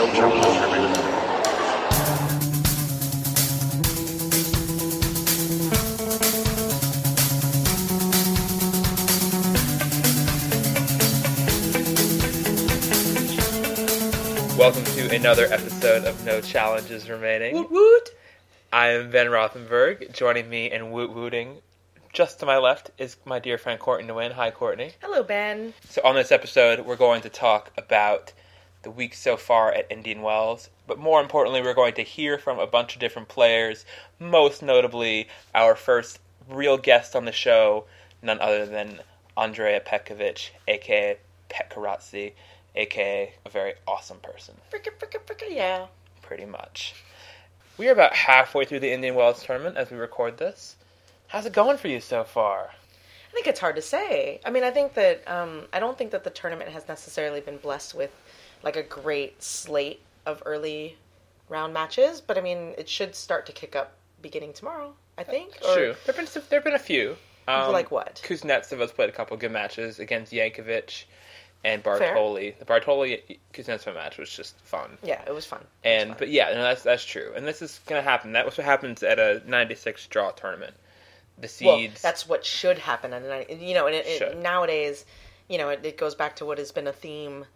No remaining. Welcome to another episode of No Challenges Remaining. Woot woot. I am Ben Rothenberg. Joining me in woot wooting just to my left is my dear friend Courtney Nguyen. Hi, Courtney. Hello, Ben. So, on this episode, we're going to talk about the week so far at Indian Wells, but more importantly, we're going to hear from a bunch of different players, most notably our first real guest on the show, none other than Andrea Petkovic, aka Petkorazzi, aka a very awesome person. Fricka, fricka, fricka, yeah. pretty much. We are about halfway through the Indian Wells tournament as we record this. How's it going for you so far? I think it's hard to say. I mean, I think that um, I don't think that the tournament has necessarily been blessed with like a great slate of early round matches, but I mean, it should start to kick up beginning tomorrow. I think. Or- True. There've been some, there've been a few. Um, Like what? Kuznetsov has played a couple good matches against Jankovic and Bartoli. The Bartoli Kuznetsov match was just fun. Yeah, it was fun. It was And fun. but yeah, no, that's that's true. And this is gonna happen. That was what happens at a ninety six draw tournament. The seeds. well, that's what should happen. And you know, and it, it, nowadays, you know, it, it goes back to what has been a theme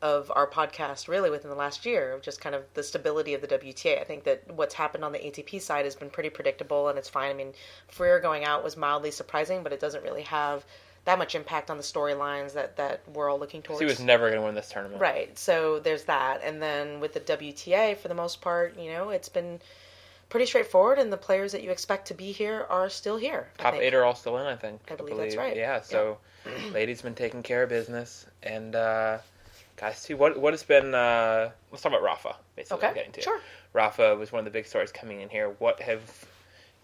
of our podcast really within the last year of just kind of the stability of the WTA. I think that what's happened on the ATP side has been pretty predictable and it's fine. I mean, Ferrer going out was mildly surprising, but it doesn't really have that much impact on the storylines that that we're all looking towards. he was never gonna win this tournament. Right. So there's that. And then with the WTA, for the most part, you know, it's been pretty straightforward, and the players that you expect to be here are still here. I Top think. eight are all still in, I think. I believe that's right. Yeah, so ladies been taking care of business, and uh, guys. What what has been? Uh, let's talk about Rafa. Basically, Okay, getting to. sure. Rafa was one of the big stories coming in here. What have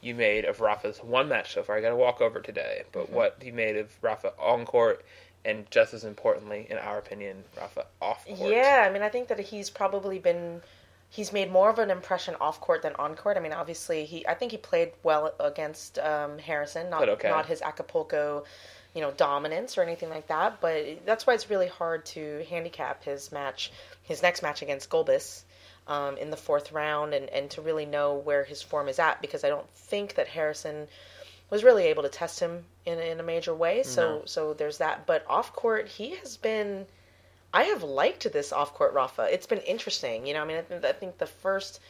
you made of Rafa's one match so far? I got to walk over today, but Mm-hmm. what you made of Rafa on court, and just as importantly, in our opinion, Rafa off court. Yeah, I mean, I think that he's probably been. He's made more of an impression off court than on court. I mean, obviously, he. I think he played well against um, Harrison. Not okay. not his Acapulco, you know, dominance or anything like that. But that's why it's really hard to handicap his match, his next match against Gulbis, um, in the fourth round, and and to really know where his form is at because I don't think that Harrison was really able to test him in in a major way. So No. so there's that. But off court, he has been. I have liked this off court Rafa. It's been interesting. You know, I mean, I, think- I think the first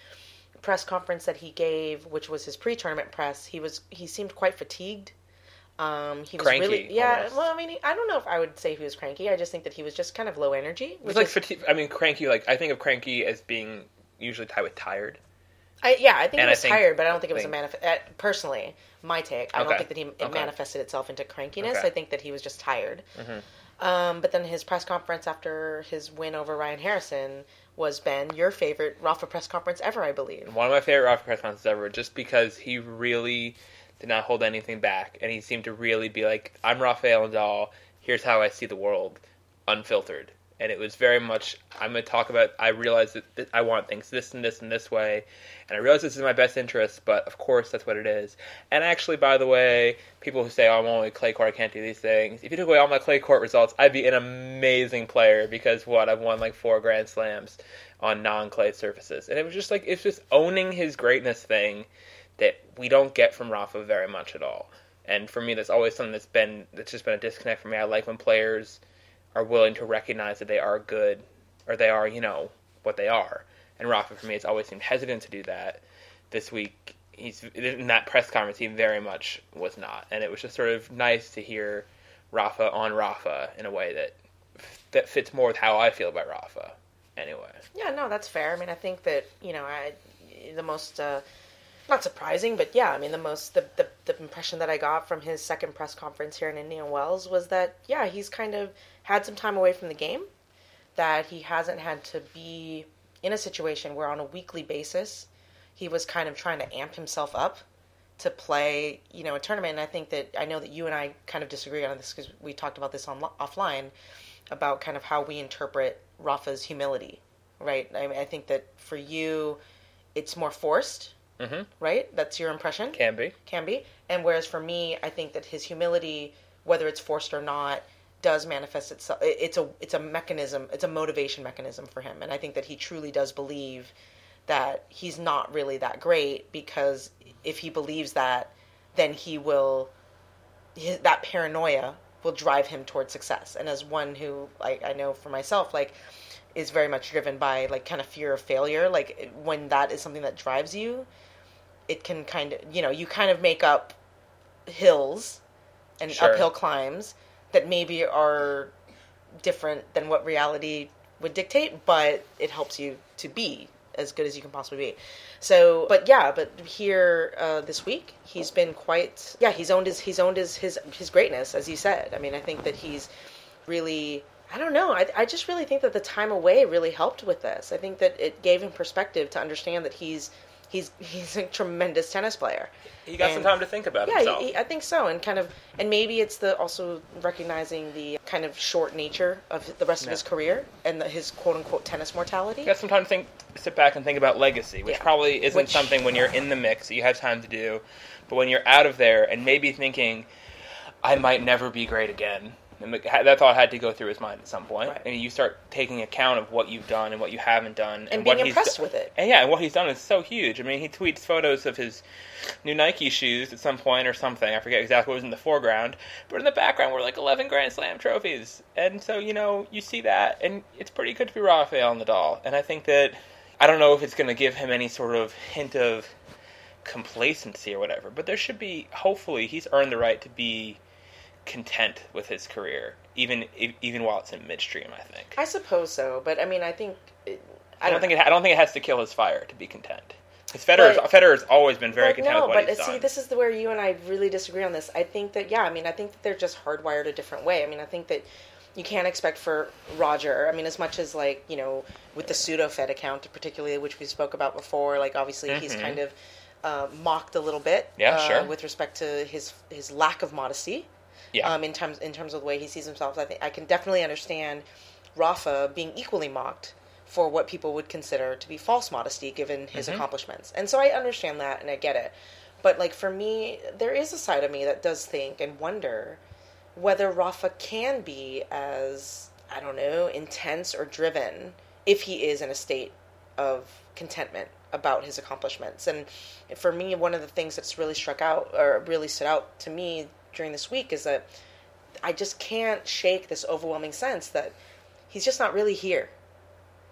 press conference that he gave, which was his pre-tournament press, he was he seemed quite fatigued. Um, he was Cranky, really yeah. almost. Well, I mean, he- I don't know if I would say he was cranky. I just think that he was just kind of low energy. It was like is, fatigue. I mean, cranky. Like I think of cranky as being usually tied with tired. I, yeah, I think And he was think- tired, but I don't think it was a manifest. Uh, personally, my take, I Okay. don't think that he it Okay. manifested itself into crankiness. Okay. I think that he was just tired. Mhm. Um, but then his press conference after his win over Ryan Harrison was Ben, your favorite Rafa press conference ever, I believe. One of my favorite Rafa press conferences ever, just because he really did not hold anything back, and he seemed to really be like, "I'm Rafael Nadal. Here's how I see the world, unfiltered." And it was very much, I'm going to talk about. I realize that, I want things this and this and this way, and I realize this is my best interest. But of course, that's what it is. And actually, by the way, people who say, "Oh, I'm only clay court, I can't do these things." If you took away all my clay court results, I'd be an amazing player because what I've won like four Grand Slams on non-clay surfaces, and it was just like it's just owning his greatness thing that we don't get from Rafa very much at all. And for me, that's always something that's been that's just been a disconnect for me. I like when players are willing to recognize that they are good or they are, you know, what they are. And Rafa, for me, has always seemed hesitant to do that. This week, he's in that press conference. He very much was not, and it was just sort of nice to hear Rafa on Rafa in a way that that fits more with how I feel about Rafa. Anyway, Yeah, no, that's fair. I mean, I think that you know, I the most uh, not surprising, but yeah, I mean, the most the, the the impression that I got from his second press conference here in Indian Wells was that yeah, he's kind of had some time away from the game, that he hasn't had to be in a situation where on a weekly basis he was kind of trying to amp himself up to play, you know, a tournament. And I think that I know that you and I kind of disagree on this because we talked about this on offline about kind of how we interpret Rafa's humility, right? I mean, I think that for you, it's more forced, hmm right? That's your impression, can be. can be. And whereas for me, I think that his humility, whether it's forced or not, does manifest itself. It's a it's a mechanism. It's a motivation mechanism for him, and I think that he truly does believe that he's not really that great because if he believes that, then he will his, that paranoia will drive him towards success. And as one who I, I know for myself, like is very much driven by like kind of fear of failure. Like when that is something that drives you, it can kind of you know you kind of make up hills and Sure. uphill climbs that maybe are different than what reality would dictate, but it helps you to be as good as you can possibly be. So, but yeah, but here uh, this week he's been quite yeah he's owned his he's owned his his his greatness as you said. I mean, I think that he's really I don't know. I I just really think that the time away really helped with this. I think that it gave him perspective to understand that he's he's he's a tremendous tennis player. He got some time to think about Yeah, himself. he, he- I think so, and kind of, and maybe it's the also recognizing the kind of short nature of the rest of his career and the, his quote unquote tennis mortality. You got some time to think, sit back and think about legacy, which Yeah. probably isn't Which- something when you're in the mix that you have time to do. But when you're out of there and maybe thinking, I might never be great again, and that thought had to go through his mind at some point. Right. And you start taking account of what you've done and what you haven't done, And what being he's impressed do- with it. And yeah, and what he's done is so huge. I mean, he tweets photos of his new Nike shoes at some point or something. I forget exactly what was in the foreground, but in the background were like 11 Grand Slam trophies. And so, you know, you see that, and it's pretty good to be Rafael Nadal. And I think that, I don't know if it's going to give him any sort of hint of complacency or whatever, but there should be, hopefully, he's earned the right to be content with his career, even even while it's in midstream, I think. I suppose so, but I mean, I think it, I don't think it. I don't think it has to kill his fire to be content. Because Federer's, But- Federer's always been very content no, with what but he's see, done. this is the where you and I really disagree on this. I think that yeah, I mean, I think that they're just hardwired a different way. I mean, I think that you can't expect for Roger. I mean, as much as like you know, with the pseudo Fed account, particularly which we spoke about before, like obviously he's Mhm. kind of uh, mocked a little bit, Yeah, uh, sure. with respect to his his lack of modesty. Yeah, um, in terms in terms of the way he sees himself. I think I can definitely understand Rafa being equally mocked for what people would consider to be false modesty given his Mhm. accomplishments, and so I understand that and I get it. But like for me, there is a side of me that does think and wonder whether Rafa can be as I don't know intense or driven if he is in a state of contentment about his accomplishments. And for me, one of the things that's really struck out or really stood out to me during this week is that I just can't shake this overwhelming sense that he's just not really here.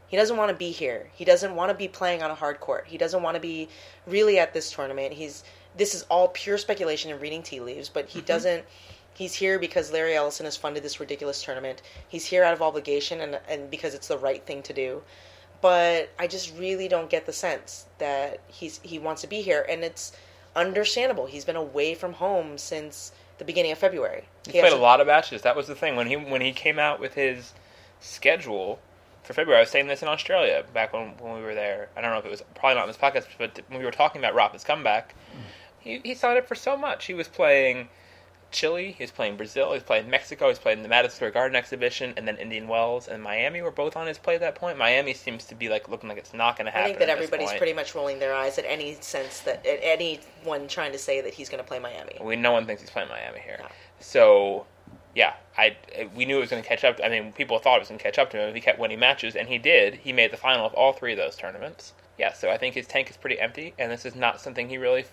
He doesn't want to be here. He doesn't want to be playing on a hard court. He doesn't want to be really at this tournament. He's this is all pure speculation and reading tea leaves, but he mm-hmm. doesn't he's here because Larry Ellison has funded this ridiculous tournament. He's here out of obligation and and because it's the right thing to do. But I just really don't get the sense that he's he wants to be here and it's understandable. He's been away from home since the beginning of February. He He played a lot of matches. That was the thing when he when he came out with his schedule for February. I was saying this in Australia back when when we were there. I don't know if it was probably not in this podcast, but when we were talking about Rafa's comeback, he he signed up for so much. He was playing Chile, he's playing Brazil, he's playing Mexico, he's playing the Madison Square Garden exhibition, and then Indian Wells and Miami were both on his play at that point. Miami seems to be like looking like it's not going to happen. I think that at everybody's pretty much rolling their eyes at any sense that at anyone trying to say that he's going to play Miami. We no one thinks he's playing Miami here. No. So, yeah, I we knew it was going to catch up. I mean, people thought it was going to catch up to him if he kept winning matches, and he did. He made the final of all three of those tournaments. Yeah, so I think his tank is pretty empty, and this is not something he really.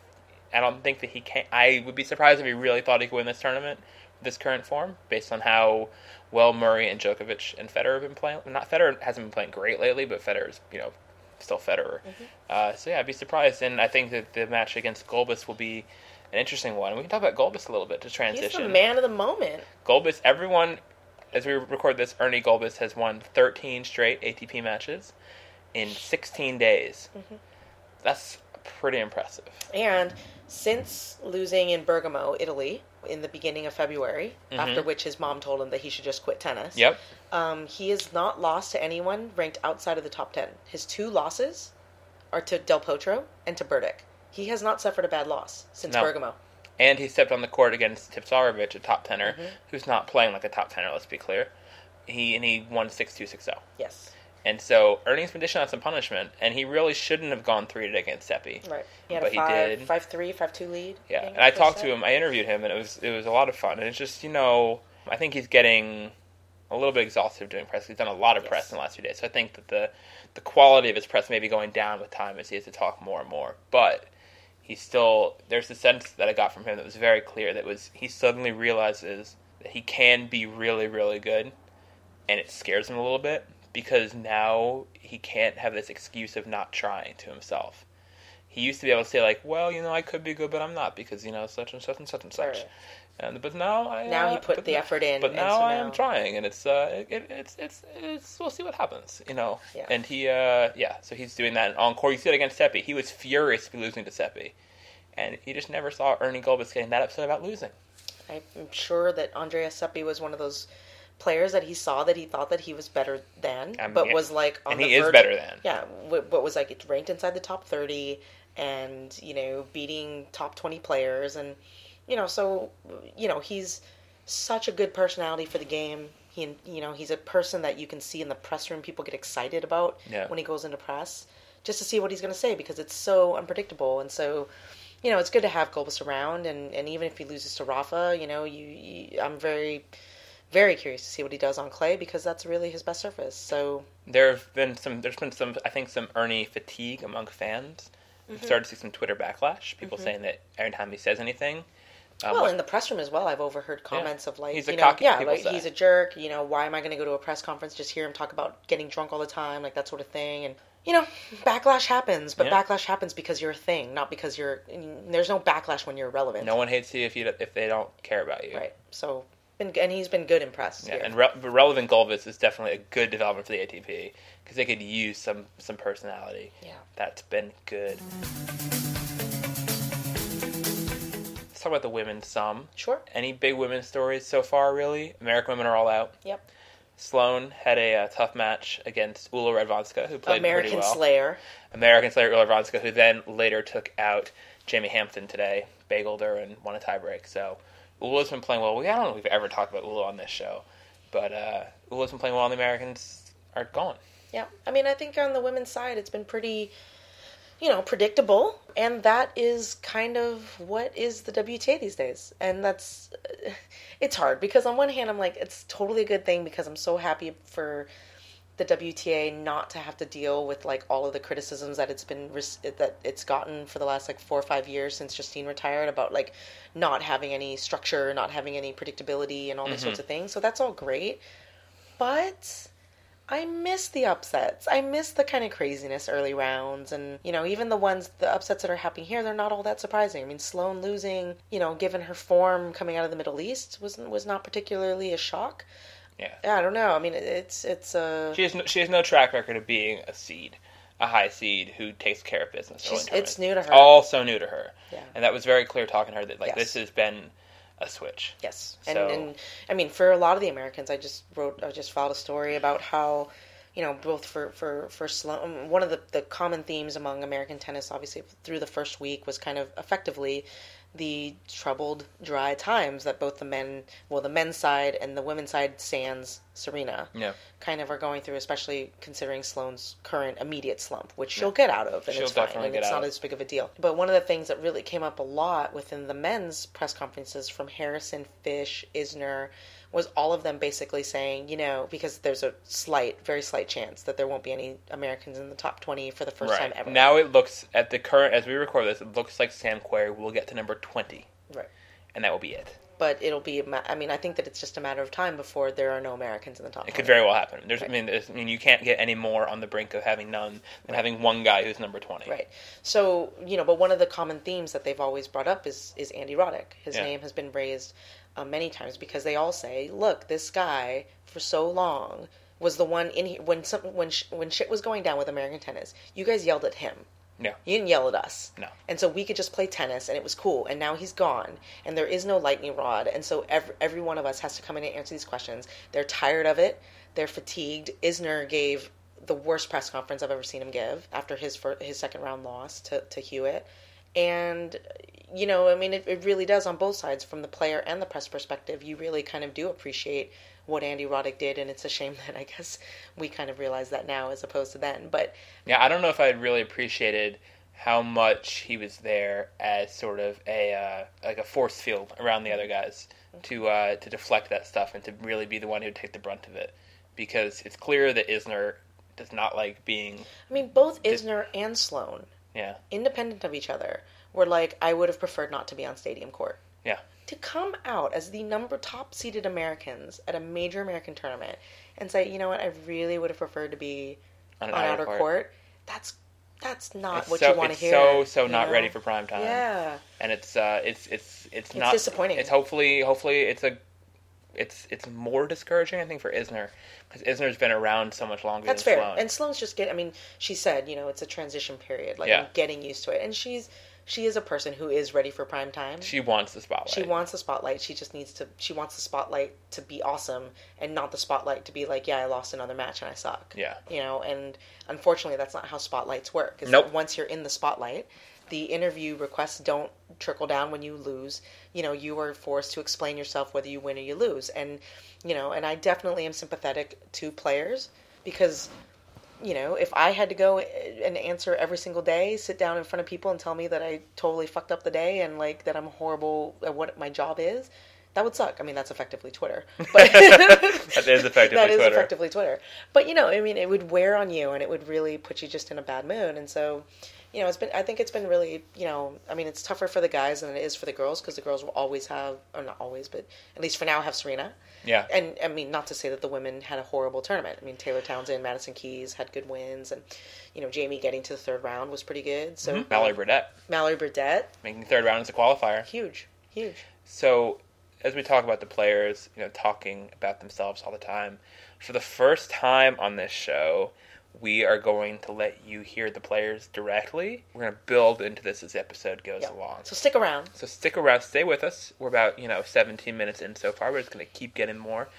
I don't think that he can. I would be surprised if he really thought he could win this tournament, this current form, based on how well Murray and Djokovic and Federer have been playing. Not Federer hasn't been playing great lately, but Federer's you know still Federer. Uh, so yeah, I'd be surprised, and I think that the match against Gulbis will be an interesting one. We can talk about Gulbis a little bit to transition. He's the man of the moment. Gulbis, everyone, as we record this, Ernie Gulbis has won 13 straight ATP matches in 16 days. Mm-hmm. That's pretty impressive. And since losing in Bergamo, Italy, in the beginning of February, after which his mom told him that he should just quit tennis, Mm-hmm. Yep. um, he has not lost to anyone ranked outside of the top 10. His two losses are to Del Potro and to Berdych. He has not suffered a bad loss since No. Bergamo. And he stepped on the court against Tipsarevic, a top tenor, Mm-hmm. who's not playing like a top tenor. Let's be clear. He and he won 6-2, 6-0. Yes. And so Ernie's on some punishment, and he really shouldn't have gone three against Seppi. Right. He had But a he five, did. five three, five two lead. Yeah, and I talked set. to him. I interviewed him, and it was it was a lot of fun. And it's just you know, I think he's getting a little bit exhausted doing press. He's done a lot of press in the last few days, so I think that the the quality of his press may be going down with time as he has to talk more and more. But he's still there's a sense that I got from him that was very clear that was he suddenly realizes that he can be really really good, and it scares him a little bit because now he can't have this excuse of not trying to himself. He used to be able to say like, well, you know, I could be good, but I'm not because you know such and such and such and such. Right. And but now I Now he uh, put the now- effort in, But now so I am trying, and it's uh, it, it's it's it's we'll see what happens, you know. Yeah. And he uh, yeah, so he's doing that in encore. You see it against Seppi. He was furious to be losing to Seppi, and he just never saw Ernie Gulbis getting that upset about losing. I'm sure that Andrea Seppi was one of those players that he saw that he thought that he was better than, but was like on And the he is better than. Yeah, but was like ranked inside the top thirty, and you know beating top twenty players, and you know so you know he's such a good personality for the game. He you know he's a person that you can see in the press room. People get excited about Yeah. when he goes into press, just to see what he's going to say because it's so unpredictable and so you know, it's good to have Gulbis around, and, and even if he loses to Rafa, you know, you, you I'm very, very curious to see what he does on clay because that's really his best surface. So There have been some. There's been some. I think some Ernie fatigue among fans. Mm-hmm. We've started to see some Twitter backlash. People saying that every time he says anything, um, well, in the press room as well, I've overheard comments of like, He's a you know, cocky- yeah, like say. he's a jerk. You know, why am I going to go to a press conference just hear him talk about getting drunk all the time, like that sort of thing, and. You know, backlash happens, but Yeah. backlash happens because you're a thing, not because you're. There's no backlash when you're irrelevant. no one hates you if you if they don't care about you. Right. So, been, and he's been good in press. Yeah, here. and re- relevant Gulbis is definitely a good development for the ATP because they could use some some personality. Yeah. That's been good. Let's talk about the women some. Sure. Any big women's stories so far? Really, American women are all out. Yep. Sloane had a uh, tough match against Ula Radwanska, who played American pretty well. Slayer. American Slayer Ula Radwanska, who then later took out Jamie Hampton today, bageled her and won a tiebreak. So Ula's been playing well. We I don't know if we've ever talked about Ula on this show, but uh, Ula's been playing well, and the Americans are gone. Yeah, I mean, I think on the women's side, it's been pretty, you know, predictable, and that is kind of what is the WTA these days. And that's, it's hard because on one hand, I'm like, it's totally a good thing because I'm so happy for the WTA not to have to deal with like all of the criticisms that it's been that it's gotten for the last like four or five years since Justine retired about like not having any structure, not having any predictability, and all these mm-hmm. sorts of things. So that's all great, but I miss the upsets. I miss the kind of craziness early rounds, and you know, even the ones, the upsets that are happening here, they're not all that surprising. I mean, Sloane losing, you know, given her form coming out of the Middle East, was was not particularly a shock. Yeah, I don't know. I mean, it's it's uh, she has no, she has no track record of being a seed, a high seed who takes care of business. She's- it's new to her. All so new to her. Yeah. and that was very clear talking to her that like Yes. this has been a switch. Yes, and So- and I mean for a lot of the Americans, I just wrote, I just filed a story about how, you know, both for for for Sloane, one of the the common themes among American tennis, obviously through the first week, was kind of effectively the troubled, dry times that both the men, well, the men's side and the women's side, sans Serena, Yeah. kind of are going through, especially considering Sloane's current immediate slump, which she'll get out of, and She'll it's fine, definitely and it's out not as big of a deal. But one of the things that really came up a lot within the men's press conferences from Harrison, Fish, Isner, was all of them basically saying, you know, because there's a slight, very slight chance that there won't be any Americans in the top 20 for the first time ever. Now it looks at the current as we record this, it looks like Sam Querrey will get to number twenty, Right. and that will be it. But it'll be, I mean, I think that it's just a matter of time before there are no Americans in the top It 20. could very well happen. There's, I mean, there's, I mean, you can't get any more on the brink of having none than having one guy who's number twenty. Right. So you know, but one of the common themes that they've always brought up is is Andy Roddick. His Yeah. name has been raised uh, many times because they all say, "Look, this guy for so long was the one in here when some when sh- when shit was going down with American tennis. You guys yelled at him. No, You didn't yell at us. No. And so we could just play tennis and it was cool. And now he's gone and there is no lightning rod. And so every, every one of us has to come in and answer these questions. They're tired of it. They're fatigued. Isner gave the worst press conference I've ever seen him give after his fir- his second round loss to, to Hewitt. And, you know, I mean, it, it really does on both sides, from the player and the press perspective. You really kind of do appreciate what Andy Roddick did. And it's a shame that I guess we kind of realize that now as opposed to then. But Yeah, I don't know if I had really appreciated how much he was there as sort of a uh, like a force field around the other guys. to uh, to deflect that stuff and to really be the one who would take the brunt of it, because it's clear that Isner does not like being I mean, both Isner and Sloane, yeah independent of each other, were like, I would have preferred not to be on Stadium Court. Yeah. To come out as the number top seeded Americans at a major American tournament and say, you know what, I really would have preferred to be on on an outer court. That's that's not It's what so you want to it's hear. so so not know? ready for prime time. Yeah. and it's uh it's it's it's, It's not disappointing. It's hopefully hopefully it's a it's it's more discouraging I think for Isner because Isner's been around so much longer. That's than fair. Sloane. And Sloane's just get. I mean, she said, you know, it's a transition period. Like Yeah. I'm getting used to it, and she's she is a person who is ready for prime time. she wants the spotlight. She wants the spotlight. She just needs to. She wants the spotlight to be awesome, and not the spotlight to be like, yeah, I lost another match and I suck. Yeah. You know, and unfortunately, that's not how spotlights work. Nope. once you're in the spotlight, the interview requests don't trickle down when you lose. You know, you are forced to explain yourself whether you win or you lose, and you know, and I definitely am sympathetic to players because you know, if I had to go and answer every single day, sit down in front of people and tell me that I totally fucked up the day and like that I'm horrible at what my job is, that would suck. I mean, that's effectively Twitter. But That is effectively that is Twitter. effectively Twitter. But you know, I mean, it would wear on you and it would really put you just in a bad mood. And so, you know, it's been. I think it's been really, you know, I mean, it's tougher for the guys than it is for the girls because the girls will always have, or not always, but at least for now, have Serena. Yeah. And I mean, not to say that the women had a horrible tournament. I mean, Taylor Townsend, Madison Keys had good wins, and you know, Jamie getting to the third round was pretty good. So Mm-hmm. Mallory Burdette Mallory Burdette, making third round as a qualifier. huge, huge. So, as we talk about the players, you know, talking about themselves all the time, for the first time on this show, we are going to let you hear the players directly. We're going to build into this as the episode goes Yeah. along. So stick around. So stick around, stay with us. We're about you know 17 minutes in so far. We're just going to keep getting more.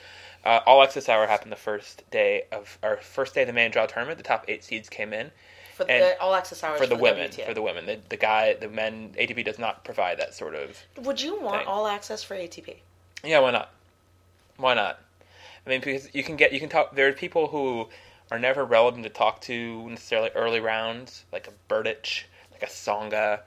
Uh, All Access Hour happened the first day of our first day of the main draw tournament. The top eight seeds came in For And the all access hours for the women. WTA. For the women, the, the guy, the men, ATP does not provide that sort of. Would you want thing. all access for ATP? Yeah, why not? Why not? I mean, because you can get you can talk. There are people who are never relevant to talk to necessarily early rounds, like a Berdych, like a Tsonga,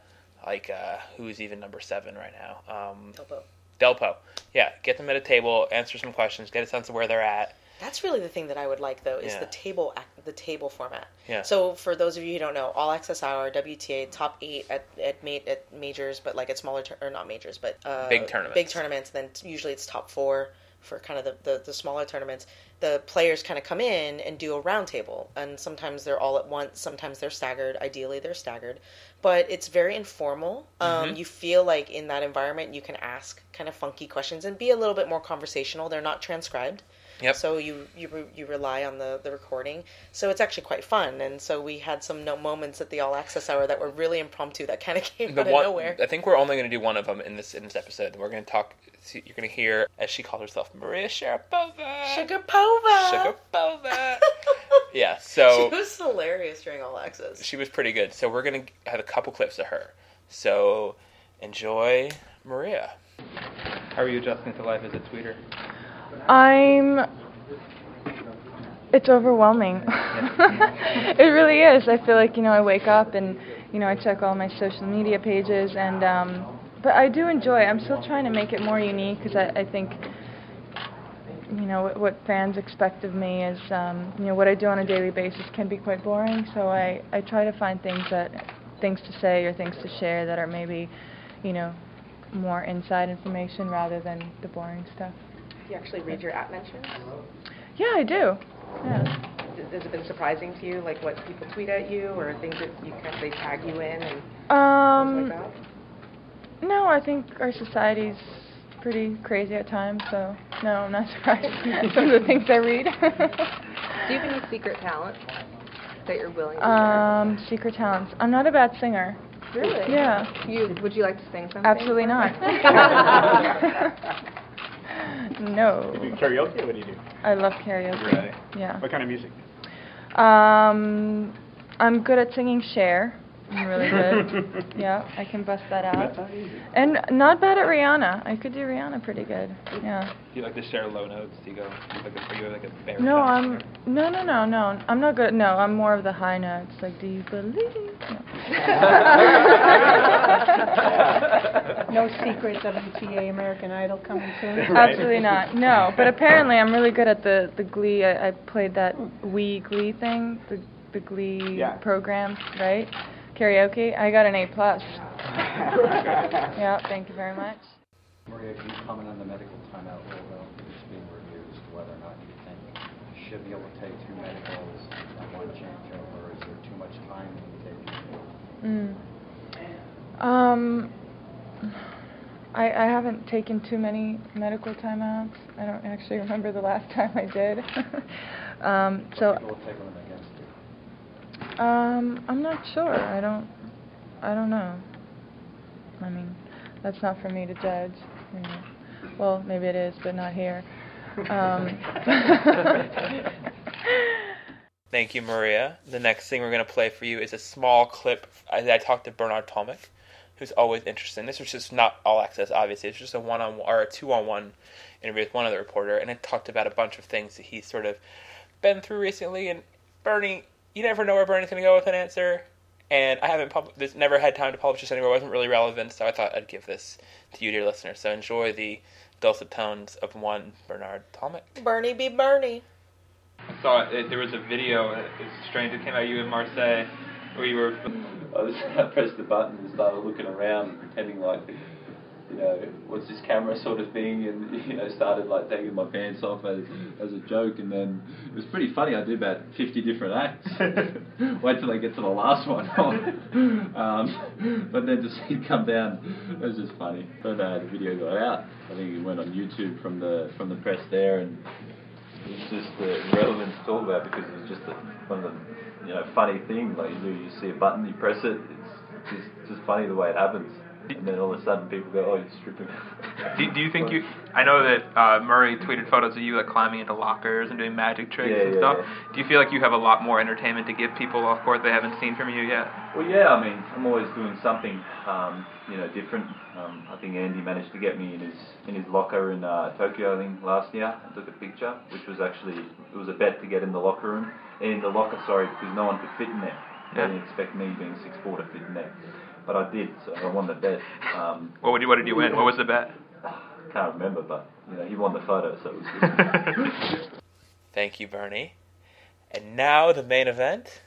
like uh, who's even number seven right now. Um, Topo. Delpo. Yeah, get them at a table, answer some questions, get a sense of where they're at. That's really the thing that I would like, though, is Yeah. the table the table format. Yeah. So for those of you who don't know, All Access Hour WTA top eight at at, ma- at majors, but like at smaller tur- or not majors, but uh, Big tournaments. Big tournaments. Then usually it's top four for kind of the, the, the smaller tournaments. The players kind of come in and do a round table, and sometimes they're all at once. Sometimes they're staggered. Ideally, they're staggered, but it's very informal. Um, Mm-hmm. You feel like in that environment, you can ask kind of funky questions and be a little bit more conversational. They're not transcribed. Yep. So you you re- you rely on the the recording. So it's actually quite fun. And so we had some no moments at the all access hour that were really impromptu that kind of came The out of nowhere. I think we're only going to do one of them in this in this episode. We're going to talk. You're going to hear, as she calls herself, Maria Sharapova. Sugar Pova. Sharapova. yeah. So she was hilarious during all access. she was pretty good. So we're gonna have a couple clips of her. So enjoy Maria. How are you adjusting to life as a tweeter? I'm. It's overwhelming. it really is. I feel like you know I wake up and you know I check all my social media pages and um, but I do enjoy. it. I'm still trying to make it more unique because I, I think you know what, what fans expect of me is um, you know what I do on a daily basis can be quite boring. So I I try to find things that things to say or things to share that are maybe you know more inside information rather than the boring stuff. Do you actually read your app mentions? Yeah, I do. Yeah. Has it been surprising to you, like what people tweet at you, or things that you kind of they tag you in and Um, like that? no, I think our society's pretty crazy at times, so no, I'm not surprised. Some of the things I read. Do you have any secret talents that you're willing to um, secret talents. I'm not a bad singer. Really? Yeah. You would you like to sing something? Absolutely not. no. You do karaoke what do you do? I love karaoke. Really? Yeah. What kind of music? Um, I'm good at singing Cher I'm really good. yeah, I can bust that out. And not bad at Rihanna. I could do Rihanna pretty good. Yeah. Do you like to share low notes? Do you go like a, are you like a bear? No, I'm no, no, no, no. I'm not good. No, I'm more of the high notes. Like, do you believe? No secret WTA American Idol coming soon? Absolutely not. No, but apparently I'm really good at the the Glee. I, I played that Wii Glee thing, the the Glee Yeah. program, right? Karaoke. I got an A plus. yeah. Thank you very much. Maria, can you comment on the medical timeout rule though, that's being reviewed as to whether or not you think you should be able to take two medicals and one changeover? Is there too much time in taking? Mm. Um, I I haven't taken too many medical timeouts. I don't actually remember the last time I did. um, so People will take them against you. Um, I'm not sure. I don't I don't know. I mean, that's not for me to judge. you know. Well, maybe it is, but not here. Um, Thank you, Maria. The next thing we're going to play for you is a small clip. I, I talked to Bernard Tomic, who's always interesting. This was just not all access, obviously. It's just a one on or a two on one interview with one other reporter, and it talked about a bunch of things that he's sort of been through recently. And Bernie, you never know where Bernie's going to go with an answer. And I haven't pub- this never had time to publish this anywhere. It wasn't really relevant, so I thought I'd give this to you, dear listeners. So enjoy the dulcet tones of one Bernard Tomic. Bernie be Bernie. I saw it, there was a video. Uh, it's strange. It came out of you in Marseille, where you were. I was I pressed the button and started looking around, pretending like, you know, what's this camera sort of thing, and you know, started like taking my pants off as as a joke, and then it was pretty funny. I did about fifty different acts. Wait till I get to the last one. um, but then to see it come down, it was just funny. But uh, the video got out. I think it went on YouTube from the from the press there, and it's just uh, relevant to talk about because it's just a, one of the you know funny things like you do. You see a button, you press it. It's just just funny the way it happens, and then all of a sudden people go, "Oh, you're stripping." Do, do you think you? I know that uh, Murray tweeted photos of you like climbing into lockers and doing magic tricks Yeah, and yeah, stuff. yeah. Do you feel like you have a lot more entertainment to give people off court they haven't seen from you yet? Well, yeah, I mean, I'm always doing something, um, you know, different. Um, I think Andy managed to get me in his in his locker in uh, Tokyo, I think, last year. I took a picture, which was actually it was a bet to get in the locker room, in the locker, sorry, because no one could fit in there. They didn't expect me being six four to fit in there, but I did, so I won the bet. Um, What would you? What did you win? What was the bet? can't remember, but you know, he won the photo, so it was good. Thank you, Bernie. And now the main event.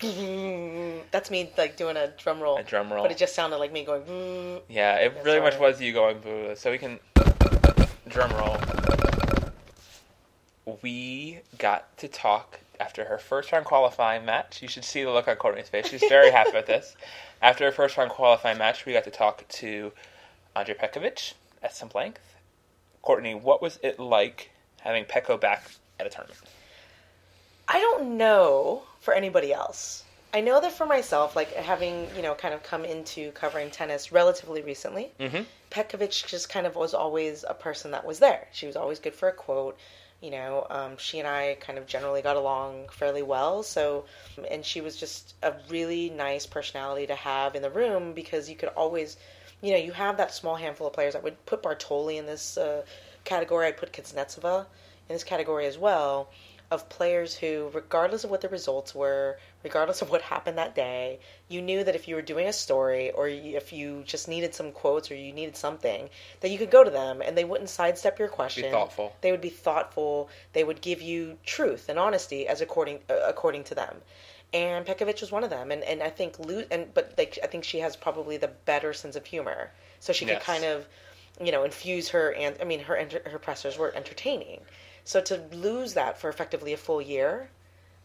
That's me like doing a drum roll. A drum roll. But it just sounded like me going. "Mm." Yeah, it Yeah, really much sorry. was you going boo. So we can drum roll. We got to talk after her first round qualifying match. You should see the look on Courtney's face. She's very happy with this. After her first round qualifying match, we got to talk to Andre Petkovic at some length. Courtney, what was it like having Petko back at a tournament? I don't know for anybody else. I know that for myself, like having you know kind of come into covering tennis relatively recently, Mm-hmm. Petkovic just kind of was always a person that was there. She was always good for a quote. You know, um, she and I kind of generally got along fairly well. So, and she was just a really nice personality to have in the room because you could always, you know, you have that small handful of players. I would put Bartoli in this uh, category. I'd put Kuznetsova in this category as well of players who, regardless of what the results were, regardless of what happened that day, you knew that if you were doing a story or if you just needed some quotes or you needed something, that you could go to them and they wouldn't sidestep your question. Be thoughtful. They would be thoughtful. They would give you truth and honesty as according uh, according to them. And Petkovic was one of them, and and I think Lu- and but like I think she has probably the better sense of humor, so she Yes. could kind of, you know, infuse her and I mean her enter- her pressers were entertaining. So to lose that for effectively a full year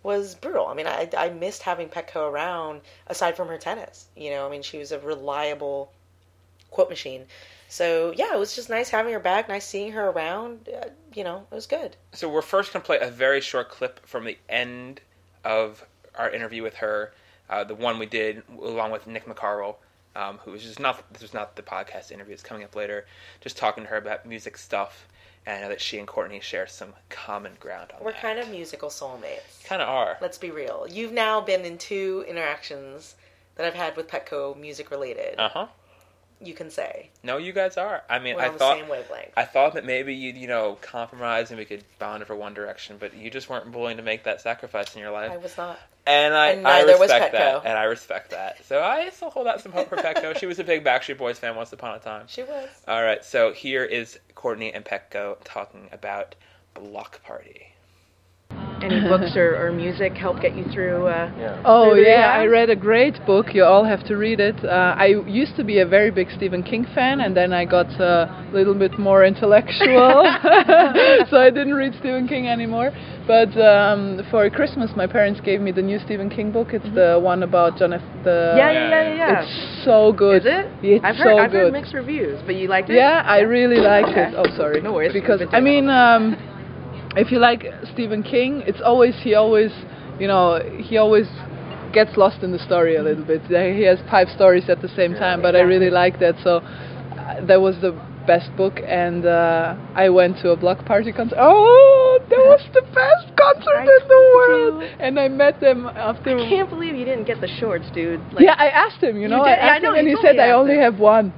was brutal. I mean, I, I missed having Petko around aside from her tennis. You know, I mean, she was a reliable quote machine. So yeah, it was just nice having her back, nice seeing her around. Uh, you know, it was good. So we're first going to play a very short clip from the end of our interview with her, uh, the one we did along with Nick McCarvel, um, who was just not this was not the podcast interview. It's coming up later. Just talking to her about music stuff, and I know that she and Courtney share some common ground on We're that. kind of musical soulmates. Kind of are. Let's be real. You've now been in two interactions that I've had with Petko music related. Uh huh. You can say No, you guys are. I mean, we're I thought the same wavelength. I thought that maybe you'd you know compromise and we could bond for one direction, but you just weren't willing to make that sacrifice in your life. I was not. And I, And I respect that, and I respect that. So I still hold out some hope for Petko. she was a big Backstreet Boys fan once upon a time. She was. All right, so here is Courtney and Petko talking about Bloc Party. Any books or, or music help get you through? Uh, Yeah. Oh Through yeah. I read a great book. You all have to read it. Uh, I used to be a very big Stephen King fan, and then I got uh, a little bit more intellectual, so I didn't read Stephen King anymore. But um, for Christmas, my parents gave me the new Stephen King book. It's the one about John F. The yeah, yeah, yeah, yeah. yeah. It's so good. Is it? It's I've so heard I've good. heard mixed reviews, but you liked it? Yeah, I really liked Okay. it. Oh, sorry. No worries. Because I mean, um, if you like Stephen King, it's always he always, you know, he always gets lost in the story a little bit. He has five stories at the same time, but I really like that. So uh, that was the best book, and uh, I went to a Bloc Party concert. Oh, that was the best concert I in the world, you. and I met them after. I can't believe you didn't get the shorts, dude. Like, yeah, I asked him. You know, did? Yeah, I asked know, him, and he said I only have one.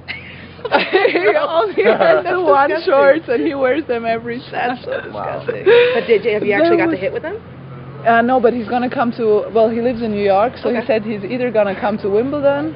He only has the one disgusting. shorts, and he wears them every time. so disgusting. But did you, have you actually got to hit with them? Uh, no, but he's gonna come to. Well, he lives in New York, so he said he's either gonna come to Wimbledon,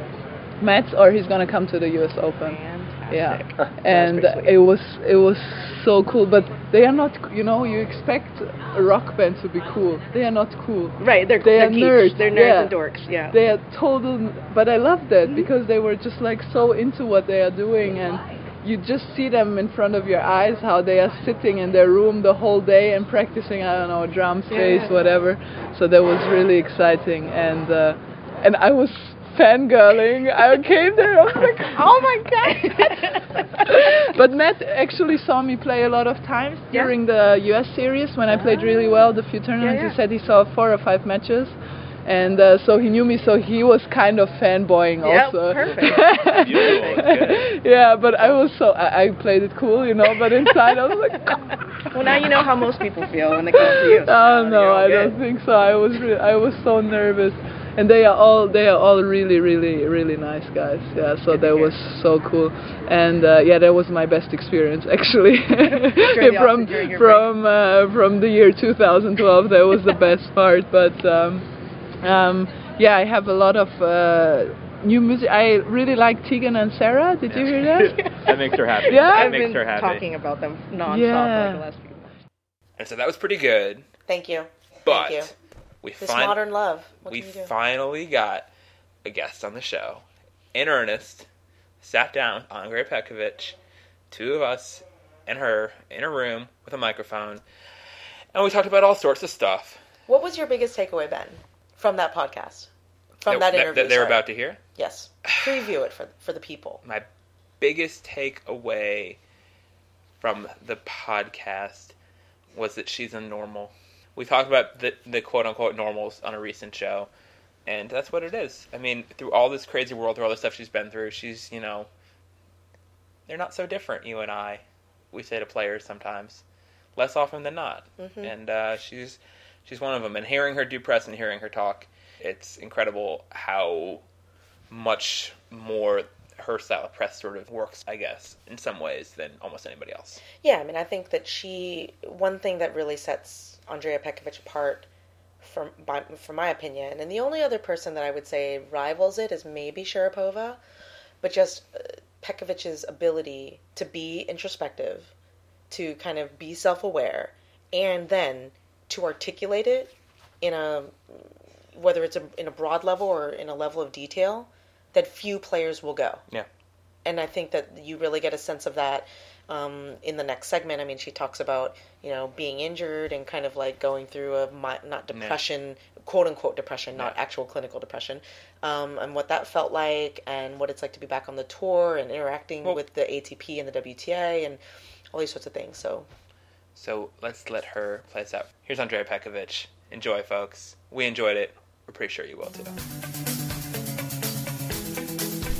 Mets, or he's gonna come to the U.S. Open. Yeah, and pretty sweet. it was it was so cool. But they are not. You know, you expect a rock band to be cool. They are not cool. Right, they're, They they're are nerds, They're nerds yeah. and dorks, yeah. They are total. But I love that because they were just like so into what they are doing, and you just see them in front of your eyes how they are sitting in their room the whole day and practicing. I don't know drums, bass, whatever. So that was really exciting, and uh, and I was fangirling. I came there. I was like, oh my god! but Matt actually saw me play a lot of times Yeah. during the U.S. series when I played really well the few tournaments. yeah. He said he saw four or five matches. And uh, so he knew me, so he was kind of fanboying Yep, also. perfect. Beautiful, yeah, but I was so I, I played it cool, you know. But inside I was like, well, now you know how most people feel when they come to you. so oh now no, I good. don't think so. I was re- I was so nervous, and they are all they are all really really really nice guys. Yeah, so that was so cool, and uh, yeah, that was my best experience actually. from Austin during your from uh, from the year 2012, that was the best part. But um, um, yeah, I have a lot of. Uh, New music. I really like Tegan and Sara. Did you hear that? That makes her happy. Yeah? That I've makes been her happy. talking about them nonstop Yeah. like the last few months. And so that was pretty good, Thank you. but Thank you. We This fin- modern love. What we can you do? finally got a guest on the show. In earnest, sat down Andre Petkovic, two of us and her in a room with a microphone, and we talked about all sorts of stuff. What was your biggest takeaway, Ben, from that podcast? From that, interview? that they're sorry. about to hear. Yes. Preview it for for the people. My biggest takeaway from the podcast was that she's a normal. We talked about the, the quote unquote normals on a recent show, and that's what it is. I mean, through all this crazy world, through all the stuff she's been through, she's, you know, they're not so different, you and I, we say to players sometimes, less often than not. And uh, she's she's one of them. And hearing her do press and hearing her talk, it's incredible how much more her style of press sort of works, I guess, in some ways than almost anybody else. Yeah, I mean, I think that she one thing that really sets Andrea Petkovic apart, from by, from my opinion, and the only other person that I would say rivals it is maybe Sharapova, but just uh, Petkovic's ability to be introspective, to kind of be self-aware, and then to articulate it in a whether it's a, in a broad level or in a level of detail that few players will go. Yeah. and I think that you really get a sense of that um, in the next segment. I mean, she talks about you know being injured and kind of like going through a not depression, quote unquote depression, not actual clinical depression, um, and what that felt like, and what it's like to be back on the tour and interacting Well- with the ATP and the WTA and all these sorts of things. So So let's let her play us out. Here's Andrea Petkovic. Enjoy, folks. We enjoyed it. We're pretty sure you will too.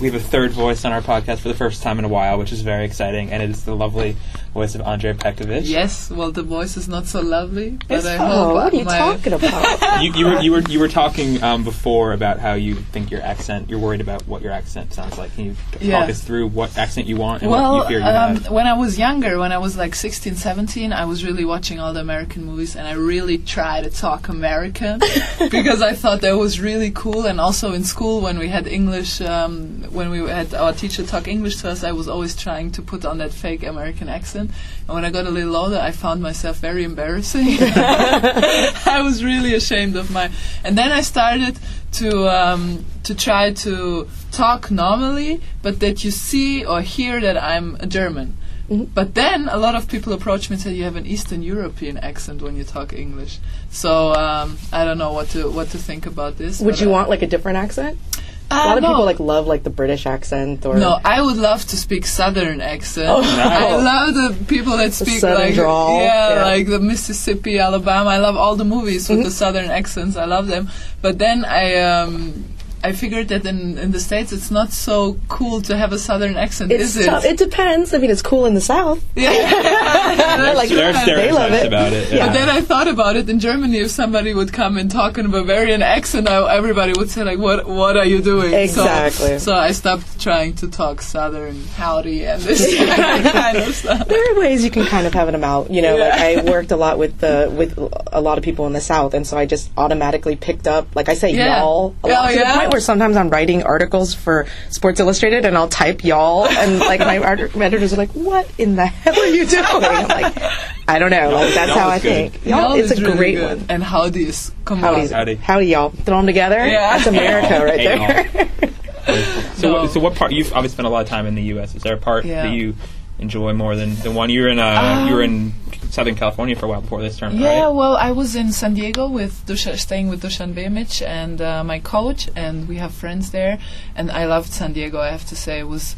We have a third voice on our podcast for the first time in a while, which is very exciting, and it is the lovely voice of Andrei Petkovic. Yes, well, the voice is not so lovely, but I oh, hope what are you my talking about? You, you were you were you were talking um, before about how you think your accent. You're worried about what your accent sounds like. Can you Yeah. talk us through what accent you want and well, what you fear you um, have? when I was younger, when I was like 16, 17, I was really watching all the American movies and I really tried to talk American because I thought that was really cool. And also in school, when we had English, um, when we had our teacher talk English to us, I was always trying to put on that fake American accent. And when I got a little older, I found myself very embarrassing. I was really ashamed of my. And then I started to um, to try to talk normally, but that you see or hear that I'm a German. But then a lot of people approach me and say you have an Eastern European accent when you talk English. So um, I don't know what to what to think about this. Would you uh, want like a different accent? Uh, A lot of no. people like love like the British accent or No, I would love to speak Southern accent. Oh, I love the people that speak Southern like yeah, yeah. like the Mississippi, Alabama. I love all the movies with the Southern accents. I love them. But then I um, I figured that in in the states it's not so cool to have a Southern accent, it's is it? tough. It depends. I mean, it's cool in the South. yeah. like, there are they love it. about it. But then I thought about it in Germany. If somebody would come and talk in a Bavarian accent, I, everybody would say like, "What? What are you doing?" So- Exactly. So, I stopped trying to talk Southern howdy and this kind of stuff. There are ways you can kind of have them out. You know, like I worked a lot with the with a lot of people in the South, and so I just automatically picked up. Like I say, Yeah. y'all a Oh, lot to yeah? Point where sometimes I'm writing articles for Sports Illustrated, and I'll type y'all, and like my art- my editors are like, "What in the hell are you doing?" I'm like, "I don't know. Like that's Y'all how is I good. think. Y'all, Y'all it's a is really great good. one. And howdy is come Howdy, on. Howdy. howdy, y'all. Throw them together. Yeah. That's America right Hey, there. So, No. what, so what part? You've obviously spent a lot of time in the U.S. Is there a part Yeah. that you enjoy more than the one you were in? Uh, you were in Southern California for a while before this term, Yeah, right? well, I was in San Diego with Dusan, staying with Dusan Vemic and uh, my coach, and we have friends there. And I loved San Diego. I have to say, it was.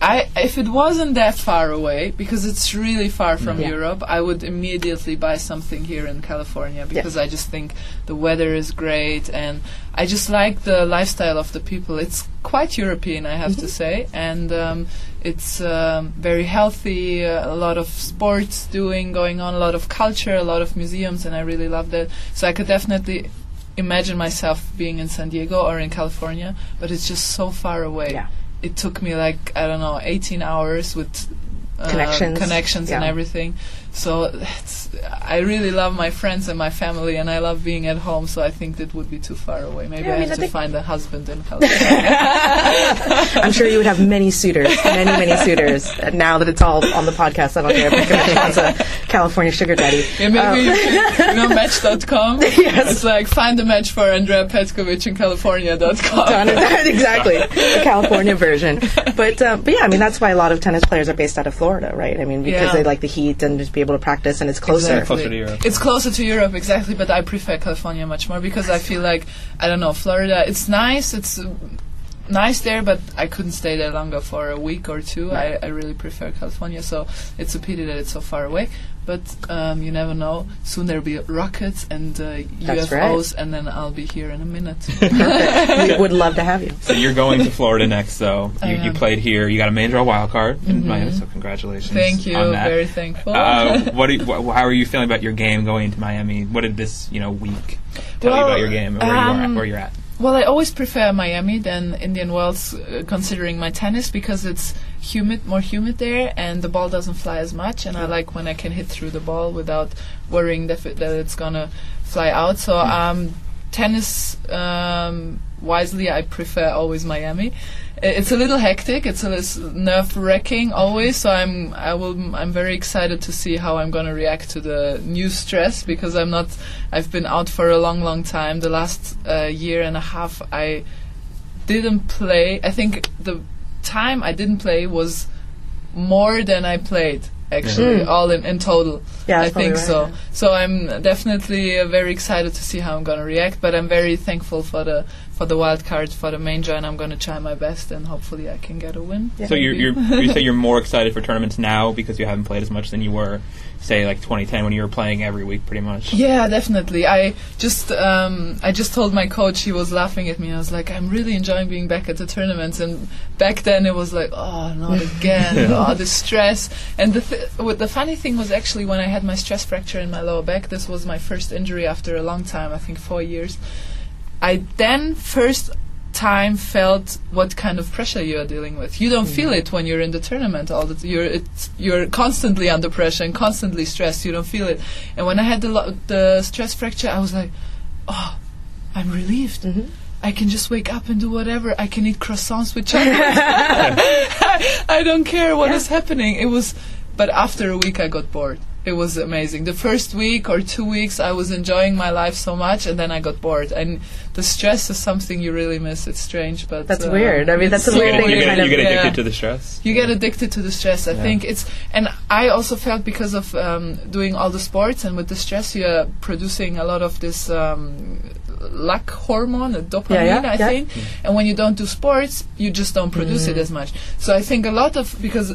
I if it wasn't that far away, because it's really far from Yeah. Europe, I would immediately buy something here in California because I just think the weather is great and I just like the lifestyle of the people. It's quite European, I have to say, and um, it's um, very healthy. Uh, a lot of sports doing going on, a lot of culture, a lot of museums, and I really love that. So I could definitely imagine myself being in San Diego or in California, but it's just so far away. Yeah. It took me like I don't know, 18 hours with uh, Connections. connections and everything. So it's, I really love my friends and my family, and I love being at home. So I think that would be too far away. Maybe Yeah, I I, mean, have I to find a husband in California. I'm sure you would have many suitors, many, many suitors. And now that it's all on the podcast, I don't care think everyone's a California sugar daddy. Yeah, maybe Um, you, can, you know Match.com. Yes. It's like find a match for Andrea Petkovic in California.com. Done it. exactly the California version. But uh, but yeah, I mean that's why a lot of tennis players are based out of Florida, right? I mean because Yeah. they like the heat and just be able to practice, and it's closer. Closer to Europe. It's closer to Europe, exactly. But I prefer California much more because I feel like I don't know Florida. It's nice. It's uh, nice there, but I couldn't stay there longer for a week or two. I, I really prefer California, so it's a pity that it's so far away. But um, you never know. Soon there'll be rockets and uh, That's UFOs, and then I'll be here in a minute. we would love to have you. So you're going to Florida next, though. You, you played here. You got a main draw wild card in Miami, so congratulations. Thank you. On that. Very thankful. Uh, what, do you, wh- how are you feeling about your game going into Miami? What did this you know week tell you about your game and where you are um, at, where you're at? Well, I always prefer Miami than Indian Wells, uh, considering my tennis because it's humid, more humid there, and the ball doesn't fly as much. And I like when I can hit through the ball without worrying that, it, that it's gonna fly out. So, um, tennis um, wisely, I prefer always Miami. It's a little hectic. It's a little nerve wracking always. So I'm I will I'm very excited to see how I'm gonna react to the new stress because I'm not. I've been out for a long, long time. The last uh, year and a half, I didn't play. I think the time I didn't play was more than I played. Actually, all in, in total. Yeah, I think right, so. yeah. So I'm definitely uh, very excited to see how I'm gonna react. But I'm very thankful for the for the wild card for the main draw, and I'm gonna try my best, and hopefully I can get a win. So you're, you're you say you're more excited for tournaments now because you haven't played as much than you were say like 2010 when you were playing every week pretty much? Yeah, definitely. I just um, I just told my coach. He was laughing at me. I was like, I'm really enjoying being back at the tournaments. And back then it was like, oh, not again. oh, the stress. And the th- what the funny thing was actually when I had my stress fracture in my lower back. This was my first injury after a long time. I think four years. I then first time felt what kind of pressure you are dealing with. You don't feel mm-hmm. it when you're in the tournament all the t- you're it's, you're constantly under pressure and constantly stressed. You don't feel it. And when I had the lo- the stress fracture, I was like, "Oh, I'm relieved. Mm-hmm. I can just wake up and do whatever. I can eat croissants with chocolate. I, I don't care what is happening." It was but after a week I got bored. It was amazing. The first week or two weeks I was enjoying my life so much and then I got bored. And the stress is something you really miss. It's strange, but That's uh, weird. I mean, that's a weird so thing to you get, kind you of- get addicted yeah. to the stress. you get addicted to the stress. I Yeah. think it's, and I also felt because of um, doing all the sports and with the stress, you're producing a lot of this um, luck hormone, dopamine, Yeah, yeah, I yeah. think. And when you don't do sports, you just don't produce it as much. So I think a lot of because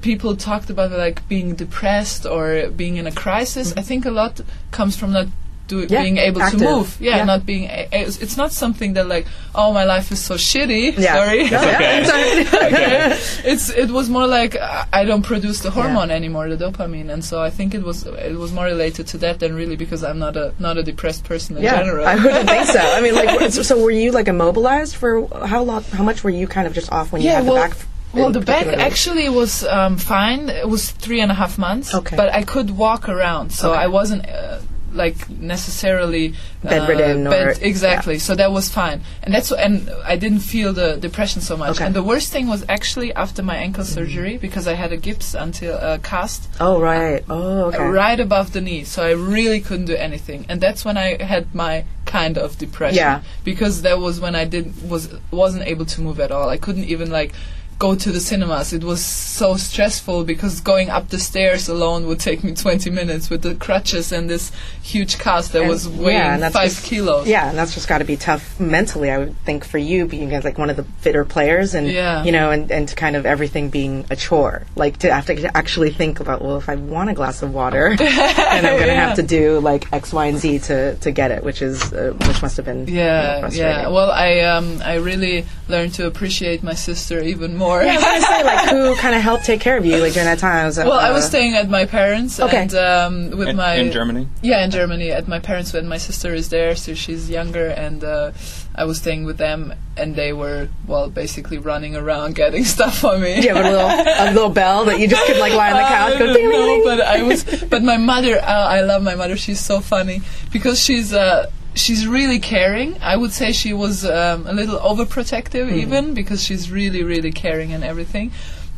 people talked about like being depressed or being in a crisis. I think a lot comes from not. Do, Yeah, being able active. to move, yeah, Yeah. not being. It's not something that like, oh, my life is so shitty. Yeah. Sorry, yeah, Okay. it's it was more like uh, I don't produce the hormone anymore, the dopamine, and so I think it was it was more related to that than really because I'm not a not a depressed person in Yeah, general. I wouldn't think so. I mean, like, so, so were you like immobilized for how long? How much were you kind of just off when you had well, the back? Well, the back actually was um, fine. It was three and a half months, Okay. but I could walk around, so Okay. I wasn't. Uh, like necessarily uh, Bedridden or- bed- exactly so that was fine and that's and I didn't feel the depression so much Okay. and the worst thing was actually after my ankle surgery because I had a gips until uh, cast Oh right. Oh okay. right above the knee, so I really couldn't do anything. And that's when I had my kind of depression. Yeah. Because that was when I did was wasn't able to move at all. I couldn't even like go to the cinemas. It was so stressful because going up the stairs alone would take me 20 minutes with the crutches and this huge cast that And- was weighing yeah, and that's five just- kilos. Yeah, and that's just got to be tough mentally, I would think, for you being like one of the fitter players, and Yeah. you know, and, and kind of everything being a chore, like to have to actually think about, well, if I want a glass of water, and I'm going to have to do like X, Y, and Z to, to get it, which is uh, which must have been you know, Yeah, frustrating. yeah. Well, I um, I really learned to appreciate my sister even more. Yeah, I was gonna say, like, who kind of helped take care of you, like during that time? Was it, Well, I uh, was staying at my parents Okay. and um, with In, my in Germany. Yeah, in Germany at my parents when my sister is there, so she's younger, and uh, I was staying with them, and they were well basically running around getting stuff for me. Do you have a little a little bell that you just could like lie on the couch, I go don't ding, ding, know, but I was. But my mother, uh, I love my mother. She's so funny because she's. Uh, She's really caring. I would say she was um, a little overprotective, Mm-hmm. even because she's really, really caring and everything.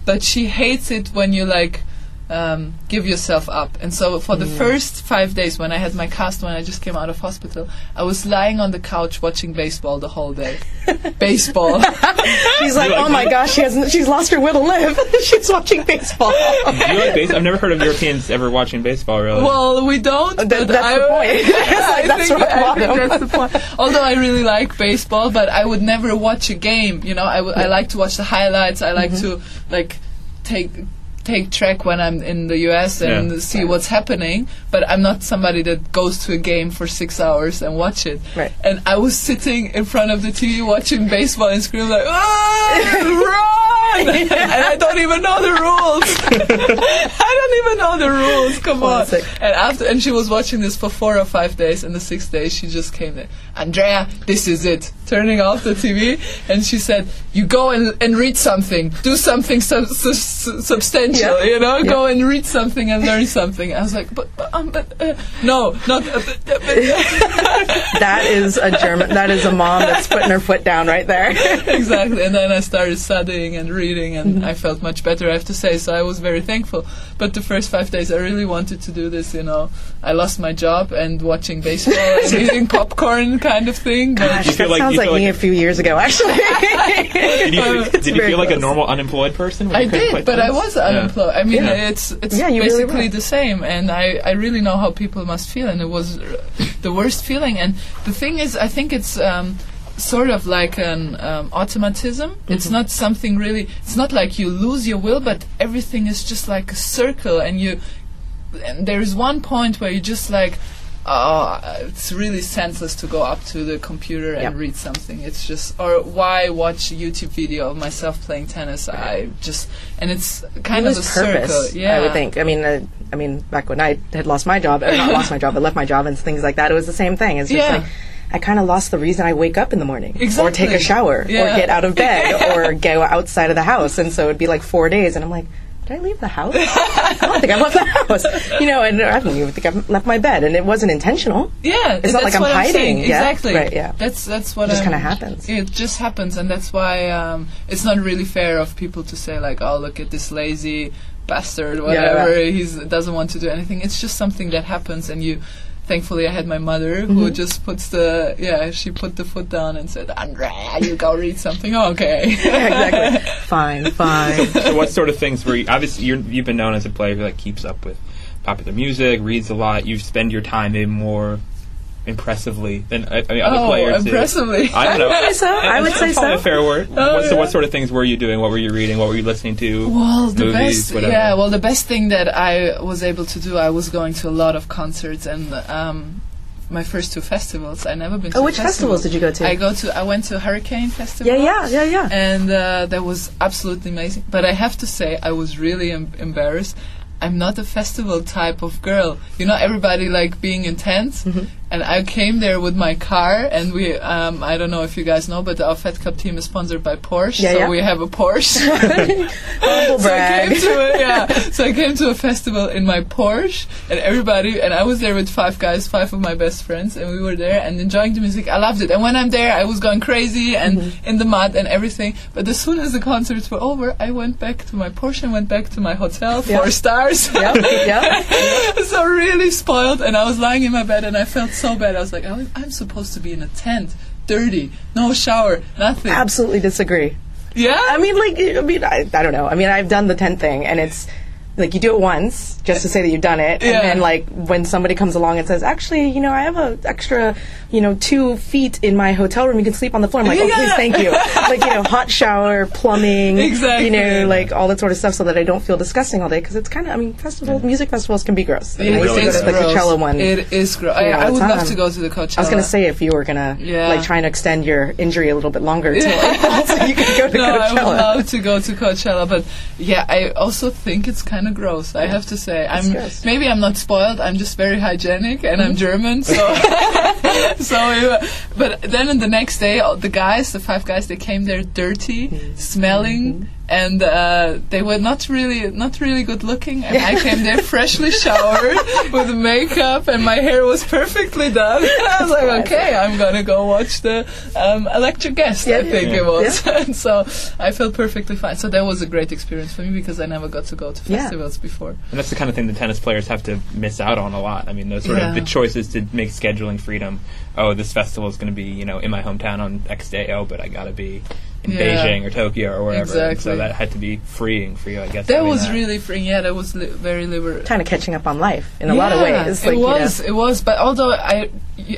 But she hates it when you like um, give yourself up. And so for Mm. the first five days when I had my cast, when I just came out of hospital, I was lying on the couch watching baseball the whole day. baseball. She's like, oh my gosh, she hasn't. She's lost her will to live. she's watching baseball. Do you like base? I've never heard of Europeans ever watching baseball. Really? Well, we don't. Th- but that's I, the point. Like, I that's think, I think that's the point. Although I really like baseball, but I would never watch a game. You know, i like to watch the highlights. I like Mm-hmm. to like take take track when I'm in the US and Yeah. see what's happening. But I'm not somebody that goes to a game for six hours and watch it. Right. And I was sitting in front of the TV watching baseball and screaming like, "Ah, and I don't even know the rules. I don't even know the rules. Come Classic. on. And after, and she was watching this for four or five days. And the sixth day, she just came there. Andrea, this is it. Turning off the TV, and she said, "You go and, and read something. Do something sub- su- su- substantial. Yeah. You know, Yeah. go and read something and learn something." I was like, "But, but, um, but uh, no, not." Uh, but, uh, but, that is a German. That is a mom that's putting her foot down right there. exactly. And then I started studying and reading, and Mm-hmm. I felt much better, I have to say. So I was very thankful. But the first five days, I really wanted to do this. You know, I lost my job and watching baseball and eating popcorn kind of thing. But Gosh, You feel that like- sounds you like feel me a few years ago, actually. did you, did you feel like a normal unemployed person? I you couldn't play did, but I tennis? was Yeah. unemployed. I mean, Yeah. it's it's Yeah, you really basically the same, and I I really know how people must feel, and it was the worst feeling. And the thing is, I think it's. Um, Sort of like an um, automatism. It's Mm-hmm. not something really. It's not like you lose your will, but everything is just like a circle, and you and there is one point where you just like. Oh, it's really senseless to go up to the computer and Yep. read something. It's just, or why watch a YouTube video of myself playing tennis? I just, and it's kind of a purpose, circle. Yeah, I would think. I mean, uh, I mean, back when I had lost my job, or not lost my job, but left my job and things like that, it was the same thing. It's just Yeah. like I kind of lost the reason I wake up in the morning, or take a shower, Yeah. or get out of bed, or go outside of the house, and so it'd be like four days, and I'm like. Did I leave the house? I don't think I left the house. You know, and I don't even think I've left my bed, and it wasn't intentional. Yeah, It's not like I'm hiding, yeah? Exactly. Right, yeah. That's that's what It just kinda happens. It just happens, and that's why um, it's not really fair of people to say like, "Oh, look at this lazy bastard," whatever. right. He's doesn't want to do anything. It's just something that happens, and you. Thankfully, I had my mother who Mm-hmm. just puts the yeah. She put the foot down and said, "Andrea, you go read something." Okay. exactly. Fine, fine. so what sort of things were you, obviously you're, you've been known as a player who like keeps up with popular music, reads a lot. You spend your time in more impressively than uh, I mean, other Oh, players. do. impressively. I don't know. I would say so. I would That's say so. a fair word. Oh, what, so what sort of things were you doing? What were you reading? What were you listening to? Well, the Movies, best, whatever. yeah. Well, the best thing that I was able to do, I was going to a lot of concerts and um, my first two festivals. I never been. to Oh, a which festival. festivals did you go to? I go to. I went to Hurricane Festival. Yeah, yeah, yeah, yeah. And uh, that was absolutely amazing. But I have to say, I was really em- embarrassed. I'm not a festival type of girl. You know, everybody like being intense. Mm-hmm. And I came there with my car, and we, um, I don't know if you guys know, but our Fed Cup team is sponsored by Porsche. Yeah, so yeah. we have a Porsche. Humble So I came to a, yeah. So I came to a festival in my Porsche, and everybody, and I was there with five guys, five of my best friends, and we were there and enjoying the music. I loved it. And when I'm there, I was going crazy and Mm-hmm. in the mud and everything. But as soon as the concerts were over, I went back to my Porsche and went back to my hotel, four Yeah. stars. Yep, yep. so really spoiled, and I was lying in my bed, and I felt so bad. I was like, "Oh, I'm supposed to be in a tent, dirty, no shower, nothing. Absolutely disagree. yeah, I mean, like, I mean, I, I don't know. I mean, I've done the tent thing, and it's like you do it once just to say that you've done it, Yeah. and then like when somebody comes along and says, "Actually, you know, I have a extra, you know, two feet in my hotel room. You can sleep on the floor." I'm like, "Oh, Yeah. please, thank you." like, you know, hot shower, plumbing, Exactly. you know, like all that sort of stuff, so that I don't feel disgusting all day. Because it's kind of, I mean, festival music festivals can be gross. I It mean, I used to really go is the gross. Coachella one. It is gross. I, you know, I all would the love time. to go to the Coachella. I was gonna say if you were gonna Yeah. like try and extend your injury a little bit longer, too, so you could go to no, I would love to go to Coachella, but yeah, I also think it's kind of gross. I have to say, I'm gross. maybe I'm not spoiled. I'm just very hygienic, and Mm-hmm. I'm German, so so. uh, But then on the next day, all the guys, the five guys, they came there dirty, Mm-hmm. smelling. And uh, they were not really, not really good looking. And I came there freshly showered with makeup, and my hair was perfectly done. I was like, okay, I'm gonna go watch the um, Electric Guest. I think Yeah. it was. and so I felt perfectly fine. So that was a great experience for me because I never got to go to Yeah. festivals before. And that's the kind of thing the tennis players have to miss out on a lot. I mean, those sort Yeah. of the choices to make scheduling freedom. Oh, this festival is going to be, you know, in my hometown on X day. Oh, but I got to be in Yeah. Beijing or Tokyo or wherever. And Exactly. so that had to be freeing for you, I guess. That having was really freeing. Yeah, that was li- very liberating. kind of catching up on life in a lot of Yeah, ways. it Like, you know. was, it was. But although I,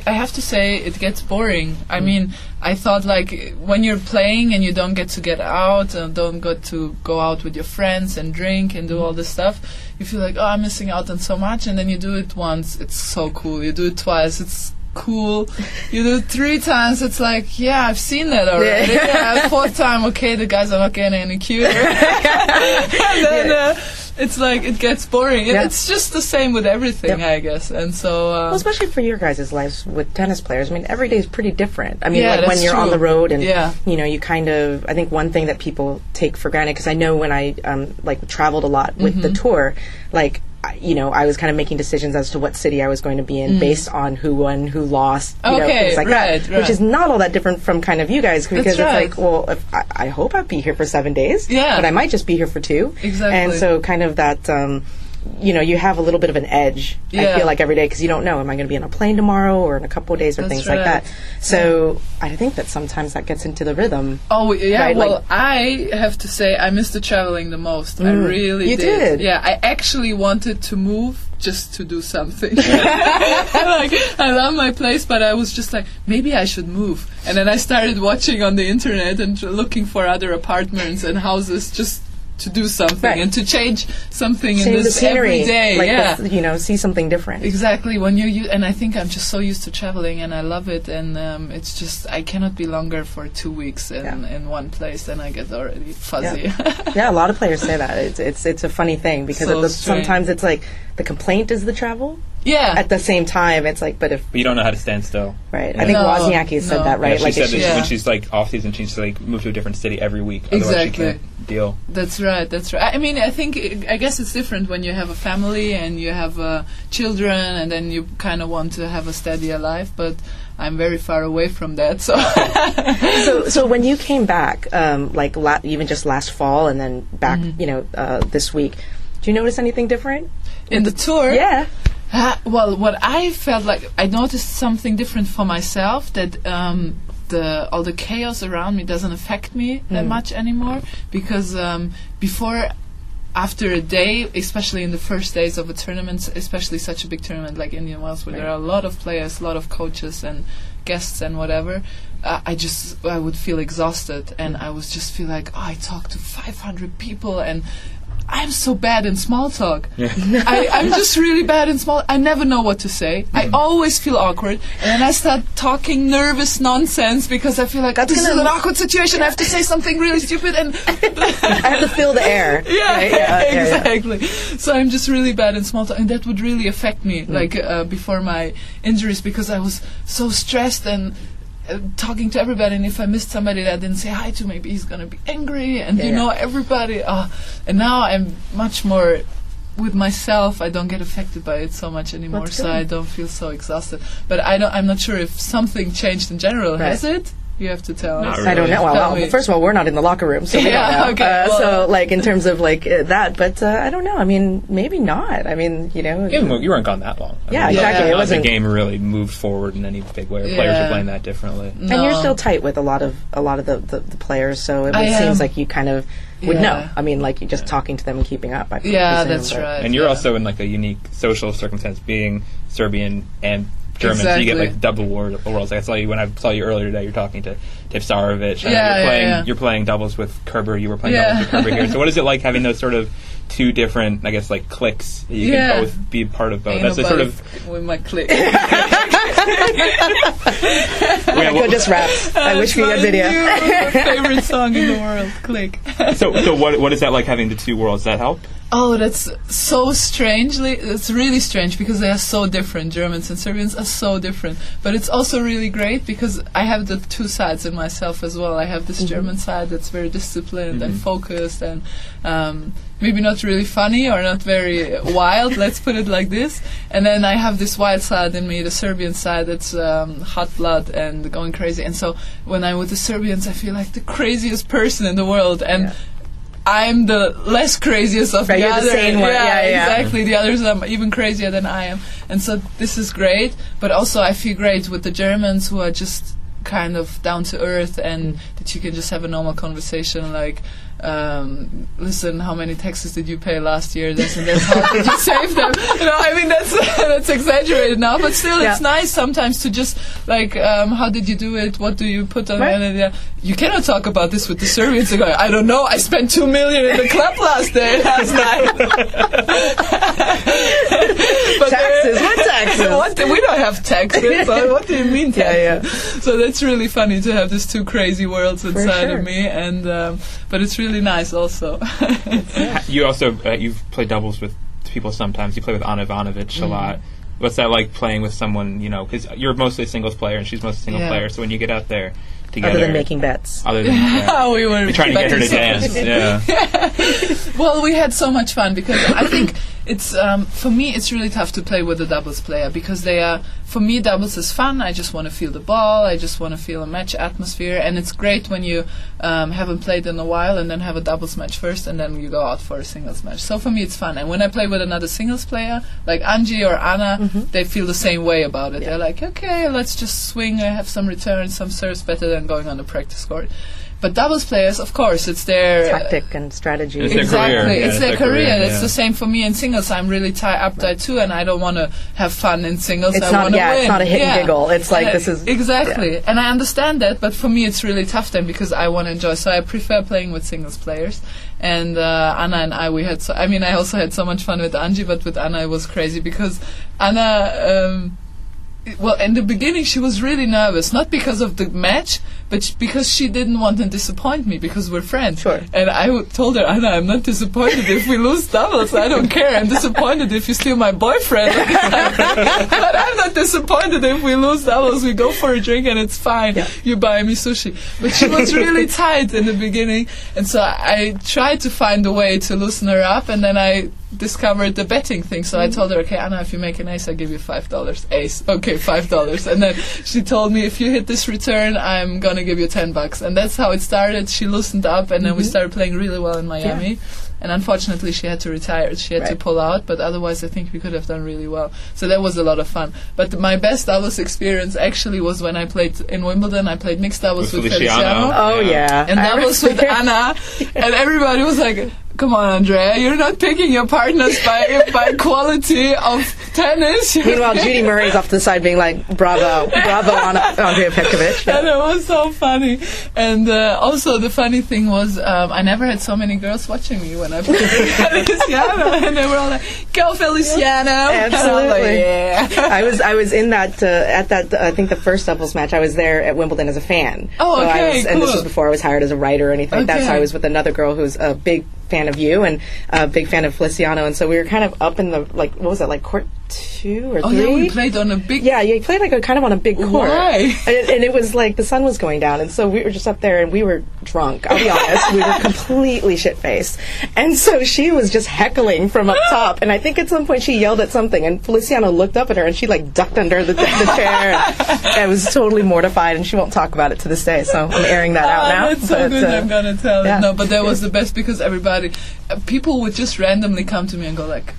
I have to say, it gets boring. I Mm. mean, I thought like when you're playing and you don't get to get out and don't get to go out with your friends and drink and do all this stuff, you feel like oh, I'm missing out on so much. And then you do it once, it's so cool. You do it twice, it's cool. You do three times, it's like yeah, I've seen that already. yeah, fourth time, okay, the guys are not getting any cuter. and then. Uh, it's like it gets boring. Yeah. It's just the same with everything, Yep. I guess. And so, uh, Well, especially for your guys' lives with tennis players. I mean, every day is pretty different. I mean, Yeah, like when you're on the road and Yeah. you know, you kind of. I think one thing that people take for granted because I know when I um, like traveled a lot with the Mm-hmm. tour, like. You know, I was kind of making decisions as to what city I was going to be in based on who won, who lost, you know, Mm. Things like right, that. right. Which is not all that different from kind of you guys because it's like, well, if I, I hope I'd be here for seven days, Yeah. but I might just be here for two, Exactly. And so, kind of that, um, you know, you have a little bit of an edge. I feel like every day because you don't know, am I going to be on a plane tomorrow or in a couple of days or That's things like that. So I think that sometimes that gets into the rhythm. Oh yeah, Right, well, like- I have to say I missed the traveling the most. I Mm, really you did. Yeah, I actually wanted to move just to do something. like I love my place, but I was just like, maybe I should move. And then I started watching on the internet and looking for other apartments and houses just to do something Right. and to change something Change in this every day. like yeah. you know, see something different. Exactly. When you, you and I think I'm just so used to traveling and I love it and um, it's just I cannot be longer for two weeks in, Yeah. in one place and I get already fuzzy. yeah, a lot of players say that. It's it's it's a funny thing because So the, sometimes it's like the complaint is the travel. Yeah. At the same time, it's like, but if But you don't know how to stand still. right, Yeah. I think No, Wozniacki said no. that right. Yeah, she like said if that she- Yeah. when she's like off season, she's like move to a different city every week. Otherwise, Exactly. she can't deal. That's right. That's right. I mean, I think I guess it's different when you have a family and you have uh, children, and then you kind of want to have a steadier life. But I'm very far away from that. So so so when you came back, um, like la- even just last fall and then back, Mm-hmm. you know, uh, this week, do you notice anything different? in the tour, Yeah. Uh, well, what I felt like I noticed something different for myself that um, the all the chaos around me doesn't affect me that much anymore because um, before. After a day, especially in the first days of a tournament, especially such a big tournament like Indian Wells, where there are a lot of players, a lot of coaches and guests and whatever, uh, I just I would feel exhausted, and I would just feel like oh, I talked to 500 people, and I'm so bad in small talk. I, I'm just really bad in small. I never know what to say. I always feel awkward, and then I start talking nervous nonsense because I feel like That's this is gonna- an awkward situation. I have to say something really stupid, and I have to fill the air. yeah, right? yeah, yeah, yeah. exactly. So I'm just really bad in small talk, and that would really affect me, like uh, before my injuries, because I was so stressed and. Talking to everybody, and if I missed somebody that I didn't say hi to, maybe he's gonna be angry, and Yeah, you yeah. know everybody. Uh, and now I'm much more with myself. I don't get affected by it so much anymore, so. I don't feel so exhausted. But I don't. I'm not sure if something changed in general. Right. Has it? You have to tell Not us. really. I don't know. Well, Tell well, first of all, we're not in the locker room, so we Yeah, don't know. okay, Uh, well- so, like, in terms of like uh, that, but uh, I don't know. I mean, maybe not. I mean, you know, Even you weren't gone that long. I Yeah, mean, exactly. Not It wasn't- the game really moved forward in any big way. Or Players are playing that differently. and you're still tight with a lot of a lot of the, the, the players, so it I seems am. like you kind of would Yeah. know. I mean, like you just talking to them and keeping up. I Yeah, presume, that's but- right. And you're yeah. also in like a unique social circumstance, being Serbian and German. So you get like double wor- worlds. Like I saw you when I saw you earlier today. You're talking to Tipsarevic. and uh, Yeah, you're yeah, playing. yeah. You're playing doubles with Kerber. You were playing Yeah. doubles with Kerber here. So what is it like having those sort of two different, I guess, like cliques? that You Yeah. can both be part of both. That's a sort nobody of. f- with my click. Yeah, Go just rap. I wish we had video. My favorite song in the world, click. so, so what, what is that like having the two worlds? Does that help? Oh, that's so strangely. It's really strange because they are so different. Germans and Serbians are so different. But it's also really great because I have the two sides in myself as well. I have this German side that's very disciplined and focused and um, maybe not really funny or not very wild. let's put it like this. And then I have this wild side in me, the Serbian side that's um, hot blood and going crazy. And so when I'm with the Serbians, I feel like the craziest person in the world. And Yeah. I'm the less craziest of Right, the others. sane. Yeah, yeah. exactly. The others are even crazier than I am, and so this is great. But also, I feel great with the Germans who are just kind of down to earth, and that you can just have a normal conversation like. Um, listen, how many taxes did you pay last year? This and that. How did you save them? You know, I mean, that's that's exaggerated now, but still, it's nice sometimes to just like, um, how did you do it? What do you put on Right. Yeah. You cannot talk about this with the Serbians. They go, I don't know. I spent two million in the club last day, last night. But Taxes? What taxes? what do- we don't have taxes. What- what do you mean Yeah, taxes? So that's really funny to have these two crazy worlds inside sure. of me, and um, but it's really nice also. You also uh, you've played doubles with people sometimes. You play with Anna Ivanovic Mm-hmm. a lot. What's that like playing with someone? You know, because you're mostly a singles player and she's mostly a single Yeah. player. So when you get out there together, Other than making bets. other than yeah, we were trying to get her to dance. Yeah, well, we had so much fun because I think it's um, for me it's really tough to play with a doubles player because they are for me doubles is fun. I just want to feel the ball. I just want to feel a match atmosphere, and it's great when you um, haven't played in a while and then have a doubles match first, and then you go out for a singles match. So for me it's fun. And when I play with another singles player like Angie or Anna, they feel the same way about it. They're like, okay, let's just swing. I have some returns, some serves better than going on the practice court. But doubles players, of course, it's their Tactic and strategy. It's their exactly. career. Yeah, it's it's their their career. career, It's yeah. the same for me in singles. I'm really tie up that too, and I don't want to have fun in singles. It's I not- wanna yeah, it's not a hit and giggle. It's like, Uh, this is- exactly, and I understand that. But for me, it's really tough then because I want to enjoy. So I prefer playing with singles players. And uh, Anna and I, we had. So, I mean, I also had so much fun with Angie, but with Anna, it was crazy because Anna. Um, well, in the beginning, she was really nervous, not because of the match, but sh- because she didn't want to disappoint me because we're friends. Sure. And I w- told her, Anna, I'm not disappointed if we lose doubles. I don't care. I'm disappointed if you steal my boyfriend. but I'm not disappointed if we lose doubles. We go for a drink and it's fine. You buy me sushi. But she was really tight in the beginning, and so I tried to find a way to loosen her up, and then I discovered the betting thing. So I told her, okay, Anna, if you make an ace, I give you five dollars. Ace, okay, five dollars. And then she told me, if you hit this return, I'm gonna give you ten bucks. And that's how it started. She loosened up, and then we mm-hmm. started playing really well in Miami. And unfortunately, she had to retire. She had to pull out, but otherwise, I think we could have done really well. So that was a lot of fun. But my best doubles experience actually was when I played in Wimbledon. I played mixed doubles With with, Feliciano. Feliciano Oh yeah. and I that was with. Anna, and everybody was like, "Come on, Andrea, you're not picking your partners by by quality of tennis." Meanwhile, Judy Murray's off to the side being like, "Bravo, bravo, Anna, Andrea Petkovic." and it was so funny. And uh, also, the funny thing was, um, I never had so many girls watching me when I played Feliciano, and they were all like, "Go Feliciano!" Was like, Absolutely. yeah. I was I was in that uh, at that uh, I think the first doubles match I was there at Wimbledon as a fan. Oh, So okay, was, And this was before I was hired as a writer or anything. like that. So I was with another girl who's a big fan of you and a big fan of Feliciano, and so we were kind of up in the like what was it like court two or Oh three? yeah, we played on a big. Yeah, you played like a kind of on a big court. Why? And, and it was like the sun was going down, and so we were just up there, and we were drunk. I'll be honest, we were completely shit faced, and so she was just heckling from up top. And I think at some point she yelled at something, and Feliciano looked up at her, and she like ducked under the, the chair. And I was totally mortified, and she won't talk about it to this day. So I'm airing that out Oh, now. That's so But, good. uh, I'm gonna tell yeah. it. No, but that was the best because everybody, people would just randomly come to me and go like.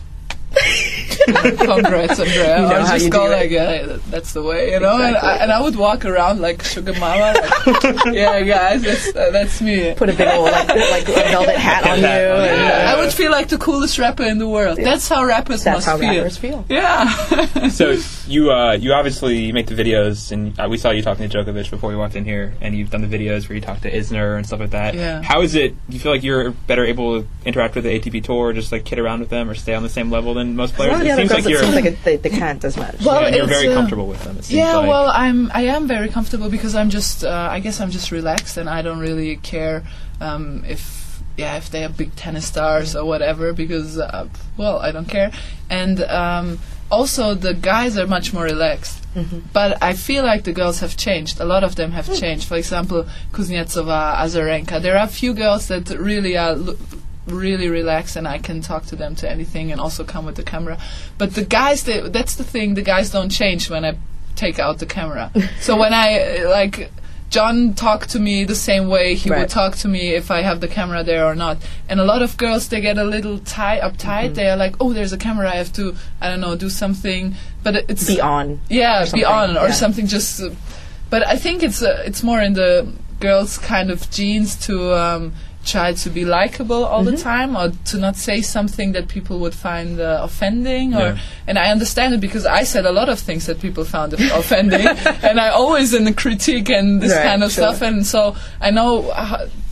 Congrats, Andrea. You know or how just you go like, yeah, that's the way, you know. And, I, and I would walk around like sugar mama, like, yeah, guys, that's uh, that's me. Put a big old like, like a velvet hat on you. And, uh, I would feel like the coolest rapper in the world. That's how rappers That's must how feel. rappers feel. Yeah. So you uh, you obviously make the videos, and uh, we saw you talking to Djokovic before we walked in here, and you've done the videos where you talk to Isner and stuff like that. Yeah. How is it? Do you feel like you're better able to interact with the ATP tour, just like kid around with them, or stay on the same level than most players? lot of it seems like it you're, seems like it, they, they can't as much. Well, yeah, and you're very uh, comfortable with them. It seems Yeah, like. well, I'm I am very comfortable because I'm just uh, I guess I'm just relaxed and I don't really care um, if yeah if they are big tennis stars or whatever because uh, well I don't care and um, also the guys are much more relaxed. But I feel like the girls have changed. A lot of them have changed. For example, Kuznetsova, Azarenka. There are a few girls that really are l- really relaxed and I can talk to them to anything and also come with the camera. But the guys, they, that's the thing. The guys don't change when I take out the camera. so when I like. John talked to me the same way he Right. would talk to me if I have the camera there or not. And a lot of girls they get a little tie uptight. They are like, "Oh, there's a camera. I have to, I don't know, do something." But it's Be on. yeah, be on or yeah. something. Just, uh, but I think it's uh, it's more in the girls' kind of genes to um, try to be likable all Mm-hmm. the time, or to not say something that people would find uh, offending. Or Yeah. and I understand it because I said a lot of things that people found offending, and I always in the critique and this Right, kind of sure. stuff. And so I know.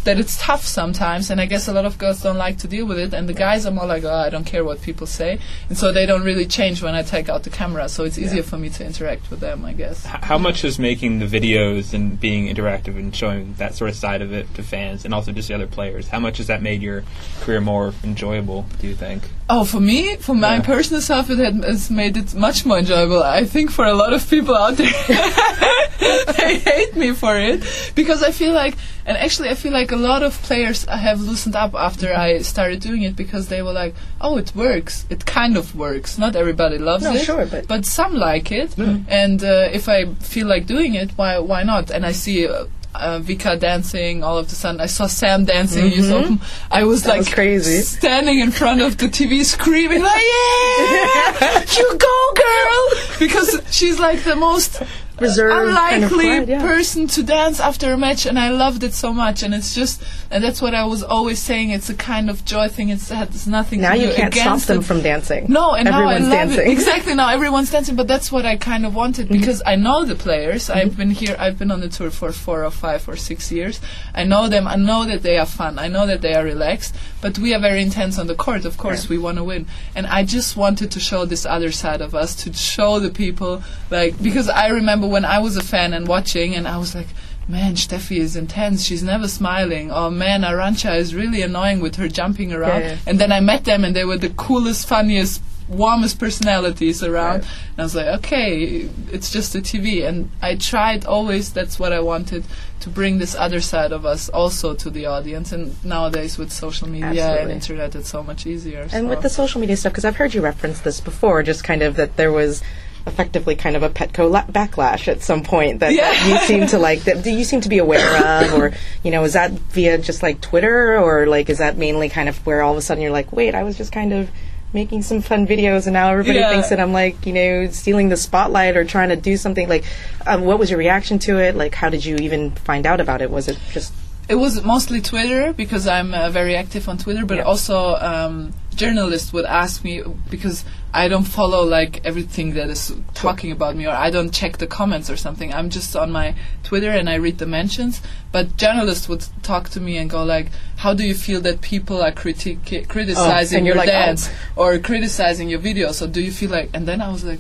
That it's tough sometimes, and I guess a lot of girls don't like to deal with it, and the guys are more like, oh, I don't care what people say, and so they don't really change when I take out the camera, so it's easier for me to interact with them, I guess. H- how much is making the videos and being interactive and showing that sort of side of it to fans and also just the other players? How much has that made your career more enjoyable? Do you think? Oh, for me, for my Yeah. personal self, it has made it much more enjoyable. I think for a lot of people out there, they hate me for it because I feel like, and actually, I feel like a lot of players have loosened up after I started doing it because they were like, "Oh, it works. It kind of works. Not everybody loves No, it, sure, but- some like it. And uh, if I feel like doing it, why why not? And I see. Uh, uh, Vika dancing all of a sudden. I saw Sam dancing. in US Open. I was That like was crazy. standing in front of the TV screaming like, "Yeah, you go girl!" Because she's like the most Reserved kind of unlikely yeah. person to dance after a match, and I loved it so much. And it's just, and that's what I was always saying. It's a kind of joy thing. It's, it's nothing. Now you can't stop them it. from dancing. No, and everyone's now I love dancing. it. Exactly. Now everyone's dancing, but that's what I kind of wanted Mm-hmm. because I know the players. I've been here. I've been on the tour for four or five or six years. I know them. I know that they are fun. I know that they are relaxed. But we are very intense on the court. Of course, we want to win. And I just wanted to show this other side of us to show the people, like because I remember when I was a fan and watching, and I was like. Man, Steffi is intense. She's never smiling. Oh man, Arantxa is really annoying with her jumping around. Yeah, yeah. And then I met them, and they were the coolest, funniest, warmest personalities around. And I was like, okay, it's just a TV. And I tried always, that's what I wanted, to bring this other side of us also to the audience. And nowadays with social media and internet, it's so much easier. And so. with the social media stuff, because I've heard you reference this before, just kind of that there was effectively kind of a Petko la- backlash at some point that, Yeah. that you seem to like that do you seem to be aware of or you know is that via just like Twitter or like is that mainly kind of where all of a sudden you're like wait I was just kind of making some fun videos and now everybody Yeah. thinks that I'm like you know stealing the spotlight or trying to do something like um, what was your reaction to it like how did you even find out about it was it just It was mostly Twitter because I'm uh, very active on Twitter, but Yeah. also um, journalists would ask me because I don't follow like everything that is talking about me, or I don't check the comments or something. I'm just on my Twitter and I read the mentions. But journalists would talk to me and go like, "How do you feel that people are critic- criticizing Oh, your like, oh. dance or criticizing your videos? So do you feel like?" And then I was like.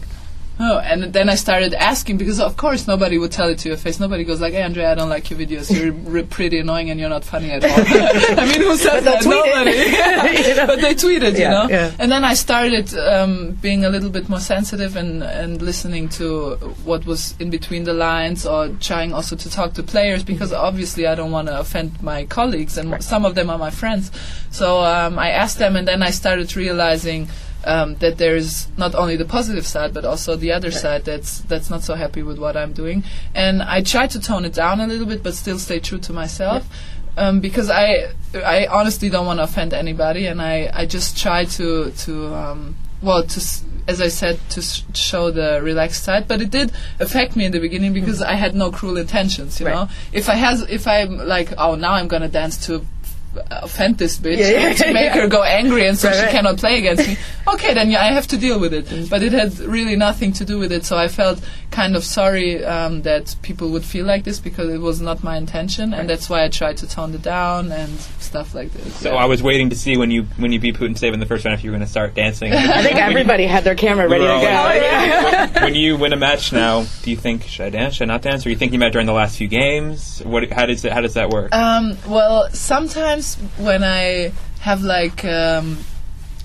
Oh, and then I started asking because of course nobody would tell it to your face. Nobody goes like, "Hey, Andrea, I don't like your videos. You're pretty annoying and you're not funny at all." I mean, who says that? Nobody. You know? but they tweeted, Yeah, you know. yeah. And then I started um, being a little bit more sensitive and and listening to what was in between the lines, or trying also to talk to players because Mm-hmm. obviously I don't want to offend my colleagues, and some of them are my friends. So um, I asked them, and then I started realizing um, that there's not only the positive side but also the other side that's that's not so happy with what I'm doing. And I try to tone it down a little bit, but still stay true to myself. Um, because I I honestly don't want to offend anybody, and I, I just try to to um, well to s- as I said to show the relaxed side, but it did affect me in the beginning because I had no cruel intentions. You Right. know, if I has if I'm like oh now I'm gonna dance to offend this bitch Yeah, yeah, to make yeah. her go angry and so Right, she right. cannot play against me. Okay, then yeah, I have to deal with it. But it had really nothing to do with it, so I felt kind of sorry um, that people would feel like this because it was not my intention, and that's why I tried to tone it down and stuff like this. So I was waiting to see when you when you beat Putintseva in the first round if you were going to start dancing. I think everybody had their camera ready to go like- when you win a match now, do you think should I dance? Should I not dance? Or you thinking about during the last few games? What? How does it? How does that work? Um, well, sometimes when I have like, um,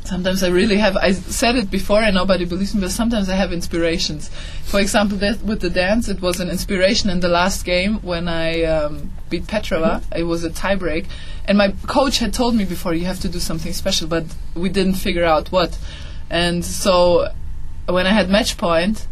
sometimes I really have. I said it before and nobody believes me, but sometimes I have inspirations. For example, that with the dance, it was an inspiration in the last game when I um, beat Petrova. It was a tiebreak, and my coach had told me before you have to do something special, but we didn't figure out what. And so when I had match point,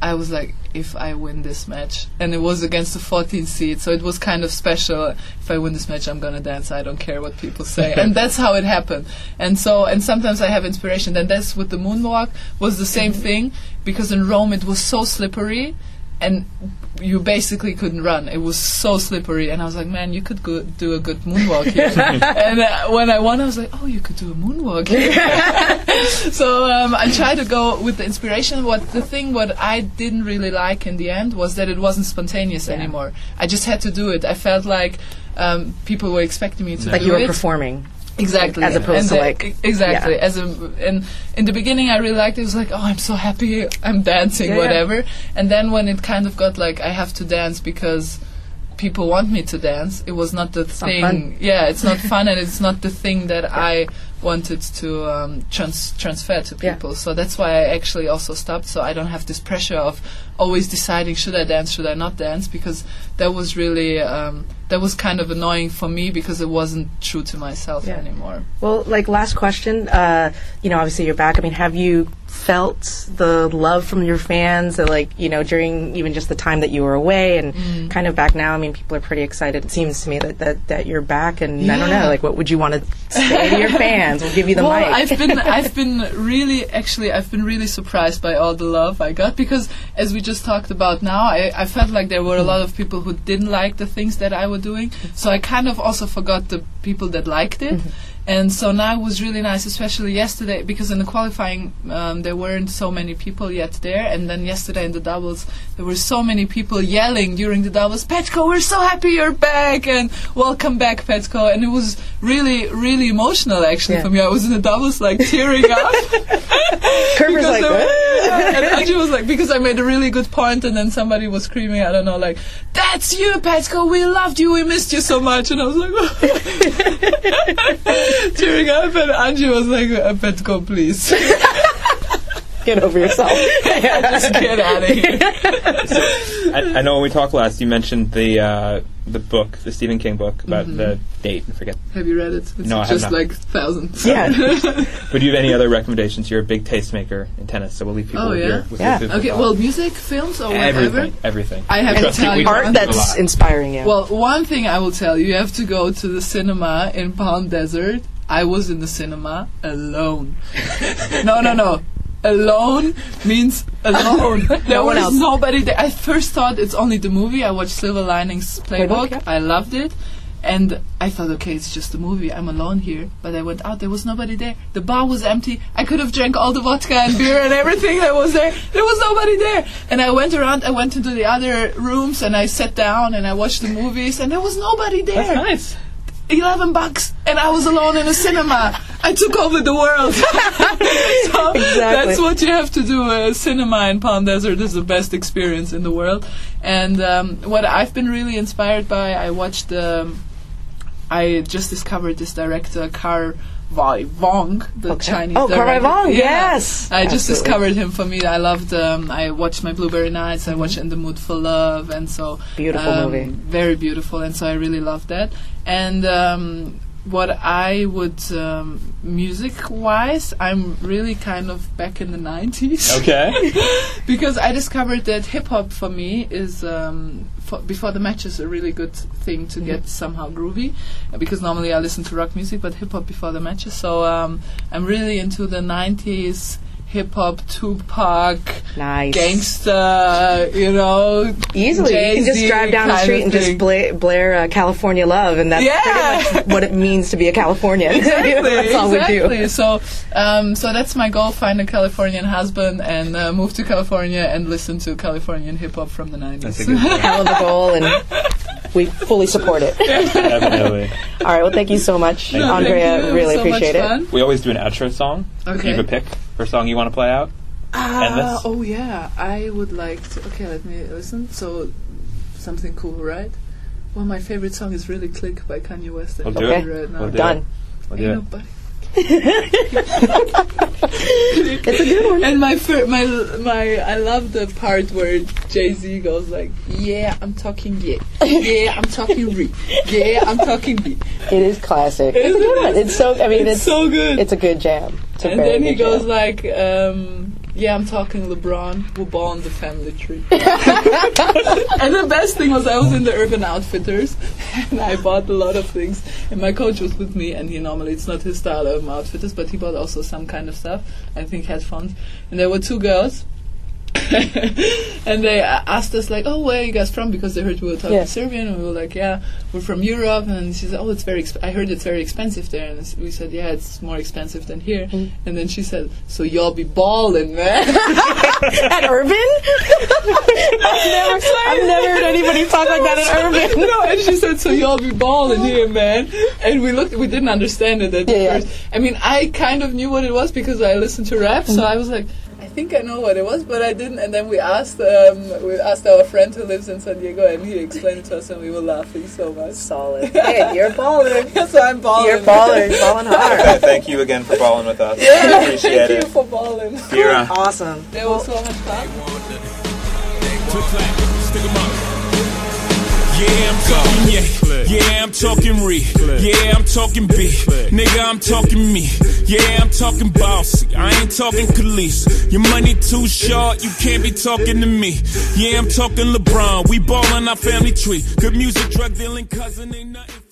I was like, if I win this match, and it was against the 14th seed, so it was kind of special. If I win this match, I'm gonna dance. I don't care what people say, and that's how it happened. And so, and sometimes I have inspiration. And that's with the moonwalk was the same mm-hmm. thing because in Rome it was so slippery, and you basically couldn't run. It was so slippery, and I was like, man, you could go do a good moonwalk here. and uh, when I won, I was like, oh, you could do a moonwalk. here. so um, I tried to go with the inspiration. What the thing, what I didn't really like in the end was that it wasn't spontaneous anymore. I just had to do it. I felt like um, people were expecting me to like you were it. performing Exactly. As opposed And to, the- like- exactly yeah. as a and in the beginning I really liked it. It was like oh I'm so happy I'm dancing Yeah, yeah. whatever. And then when it kind of got like I have to dance because people want me to dance, it was not the not thing. fun. Yeah, it's not fun and it's not the thing that I wanted to um, trans- transfer to Yeah. people. So that's why I actually also stopped. So I don't have this pressure of always deciding should I dance, should I not dance, because that was really um, that was kind of annoying for me because it wasn't true to myself Yeah. anymore. Well, like last question, uh, you know, obviously you're back. I mean, have you felt the love from your fans, like you know, during even just the time that you were away and Mm. kind of back now? I mean, people are pretty excited. It seems to me that that, that you're back, and I don't know, like, what would you want to say to your fans? We'll give you the well, mic. I've been I've been really actually I've been really surprised by all the love I got because as we just talked about now, I, I felt like there were a lot of people who didn't like the things that I was doing. So I kind of also forgot the people that liked it. And so now it was really nice, especially yesterday, because in the qualifying um, there weren't so many people yet there, and then yesterday in the doubles there were so many people yelling during the doubles, "Petko, we're so happy you're back!" and "Welcome back, Petko!" And it was really, really emotional actually Yeah. for me. I was in the doubles like tearing up. Kerber's like, and Angie was like, because I made a really good point, and then somebody was screaming, I don't know, like, "That's you, Petko! We loved you, we missed you so much," and I was like, tearing up, Angie was like, "Petko, please, Get over yourself. just get out of here." I, I know when we talked last, you mentioned the uh, the book, the Stephen King book about the date. I forget. Have you read it? It's No, I have just not. like thousands. Yeah. But do you have any other recommendations? You're a big tastemaker in tennis, so we'll leave people Oh, yeah? your with Yeah. your food for Okay, well, music, films, or whatever. everything, everything. I have to tell you talked Art that's inspiring you. Well, one thing I will tell you, you have to go to the cinema in Palm Desert. I was in the cinema alone. no, no, no. Alone means alone. there one was else. nobody there. I first thought it's only the movie. I watched Silver Linings Playbook. Playbook, yeah. I loved it. And I thought, okay, it's just a movie. I'm alone here. But I went out. There was nobody there. The bar was empty. I could have drank all the vodka and beer and everything that was there. There was nobody there. And I went around. I went into the other rooms and I sat down and I watched the movies and there was nobody there. That's nice. 11 bucks and I was alone in a cinema. I took over the world. so that's what you have to do. Uh, cinema in Palm Desert is the best experience in the world. And um, what I've been really inspired by, I watched, um, I just discovered this director, Kar Wai Wong, the Okay. Chinese Oh, Kar Wai. Wong, Yeah. yes. I just Absolutely. discovered him for me. I loved, um, I watched My Blueberry Nights, I watched In the Mood for Love, and so. Mm-hmm. Beautiful um, movie. Very beautiful, and so I really loved that. And um, what I would, um, music wise, I'm really kind of back in the 90s. Okay. because I discovered that hip hop for me is um, for, before the match is a really good thing to get somehow groovy. uh, Because normally I listen to rock music, but hip hop before the matches. So um, I'm really into the '90s hip hop, Tupac, Nice. gangsta, you know. Easily, you can just drive down the street and just thing. bla- blare uh, "California Love," and that's Yeah. pretty much what it means to be a Californian. exactly, that's all exactly. we do. So, um, so that's my goal: find a Californian husband and uh, move to California and listen to Californian hip hop from the '90s. That's a good one. Hell of a goal, and we fully support it. Definitely. All right. Well, thank you so much, No, thank Andrea. you. Really so appreciate it. fun. We always do an outro song. Okay. You have a pick for a song you want to play out? Uh, Endless? oh yeah, I would like to. Okay, let me listen. So, something cool, right? Well, my favorite song is "Really Clique" by Kanye West. We'll I'm do playing it. Right now. We'll Done. We'll Ain't do nobody. It's a good one. And my fir- my my I love the part where Jay Z goes like, "Yeah, I'm talking yeah, yeah, I'm talking re, yeah, I'm talking b." It is classic. It's a good one. It's so. I mean, It's it's so good. it's a good jam. A and then he goes like, um, "Yeah, I'm talking LeBron. We're in the family tree." and the best thing was I was in the Urban Outfitters and I bought a lot of things. And my coach was with me, and he normally it's not his style of Outfitters, but he bought also some kind of stuff. I think headphones. And there were two girls. and they asked us like, "Oh, where are you guys from?" Because they heard we were talking Yeah. Serbian, and we were like, "Yeah, we're from Europe." And she said, "Oh, it's very. Exp- I heard it's very expensive there." And we said, "Yeah, it's more expensive than here." Mm. And then she said, "So y'all be balling, man." at Urban. I've never, I've never heard anybody talk like that at Urban. no, and she said, "So y'all be balling here, man." And we looked, we didn't understand it at Yeah, yeah. first. I mean, I kind of knew what it was because I listened to rap, so I was like, think I know what it was, but I didn't. And then we asked, um, we asked our friend who lives in San Diego, and he explained it to us, and we were laughing so much. Solid. Hey, you're balling. so I'm balling. You're balling. Balling hard. Thank you again for balling with us. Yeah, appreciate thank it. you for balling. Kira. Awesome. That was so much fun. Yeah, I'm talking yeah. Yeah, I'm talking re. Yeah, I'm talking B. Nigga, I'm talking me. Yeah, I'm talking bossy. I ain't talking Khalees. Your money too short, you can't be talking to me. Yeah, I'm talking LeBron. We ballin' our family tree. Good music, drug dealing cousin, ain't nothing.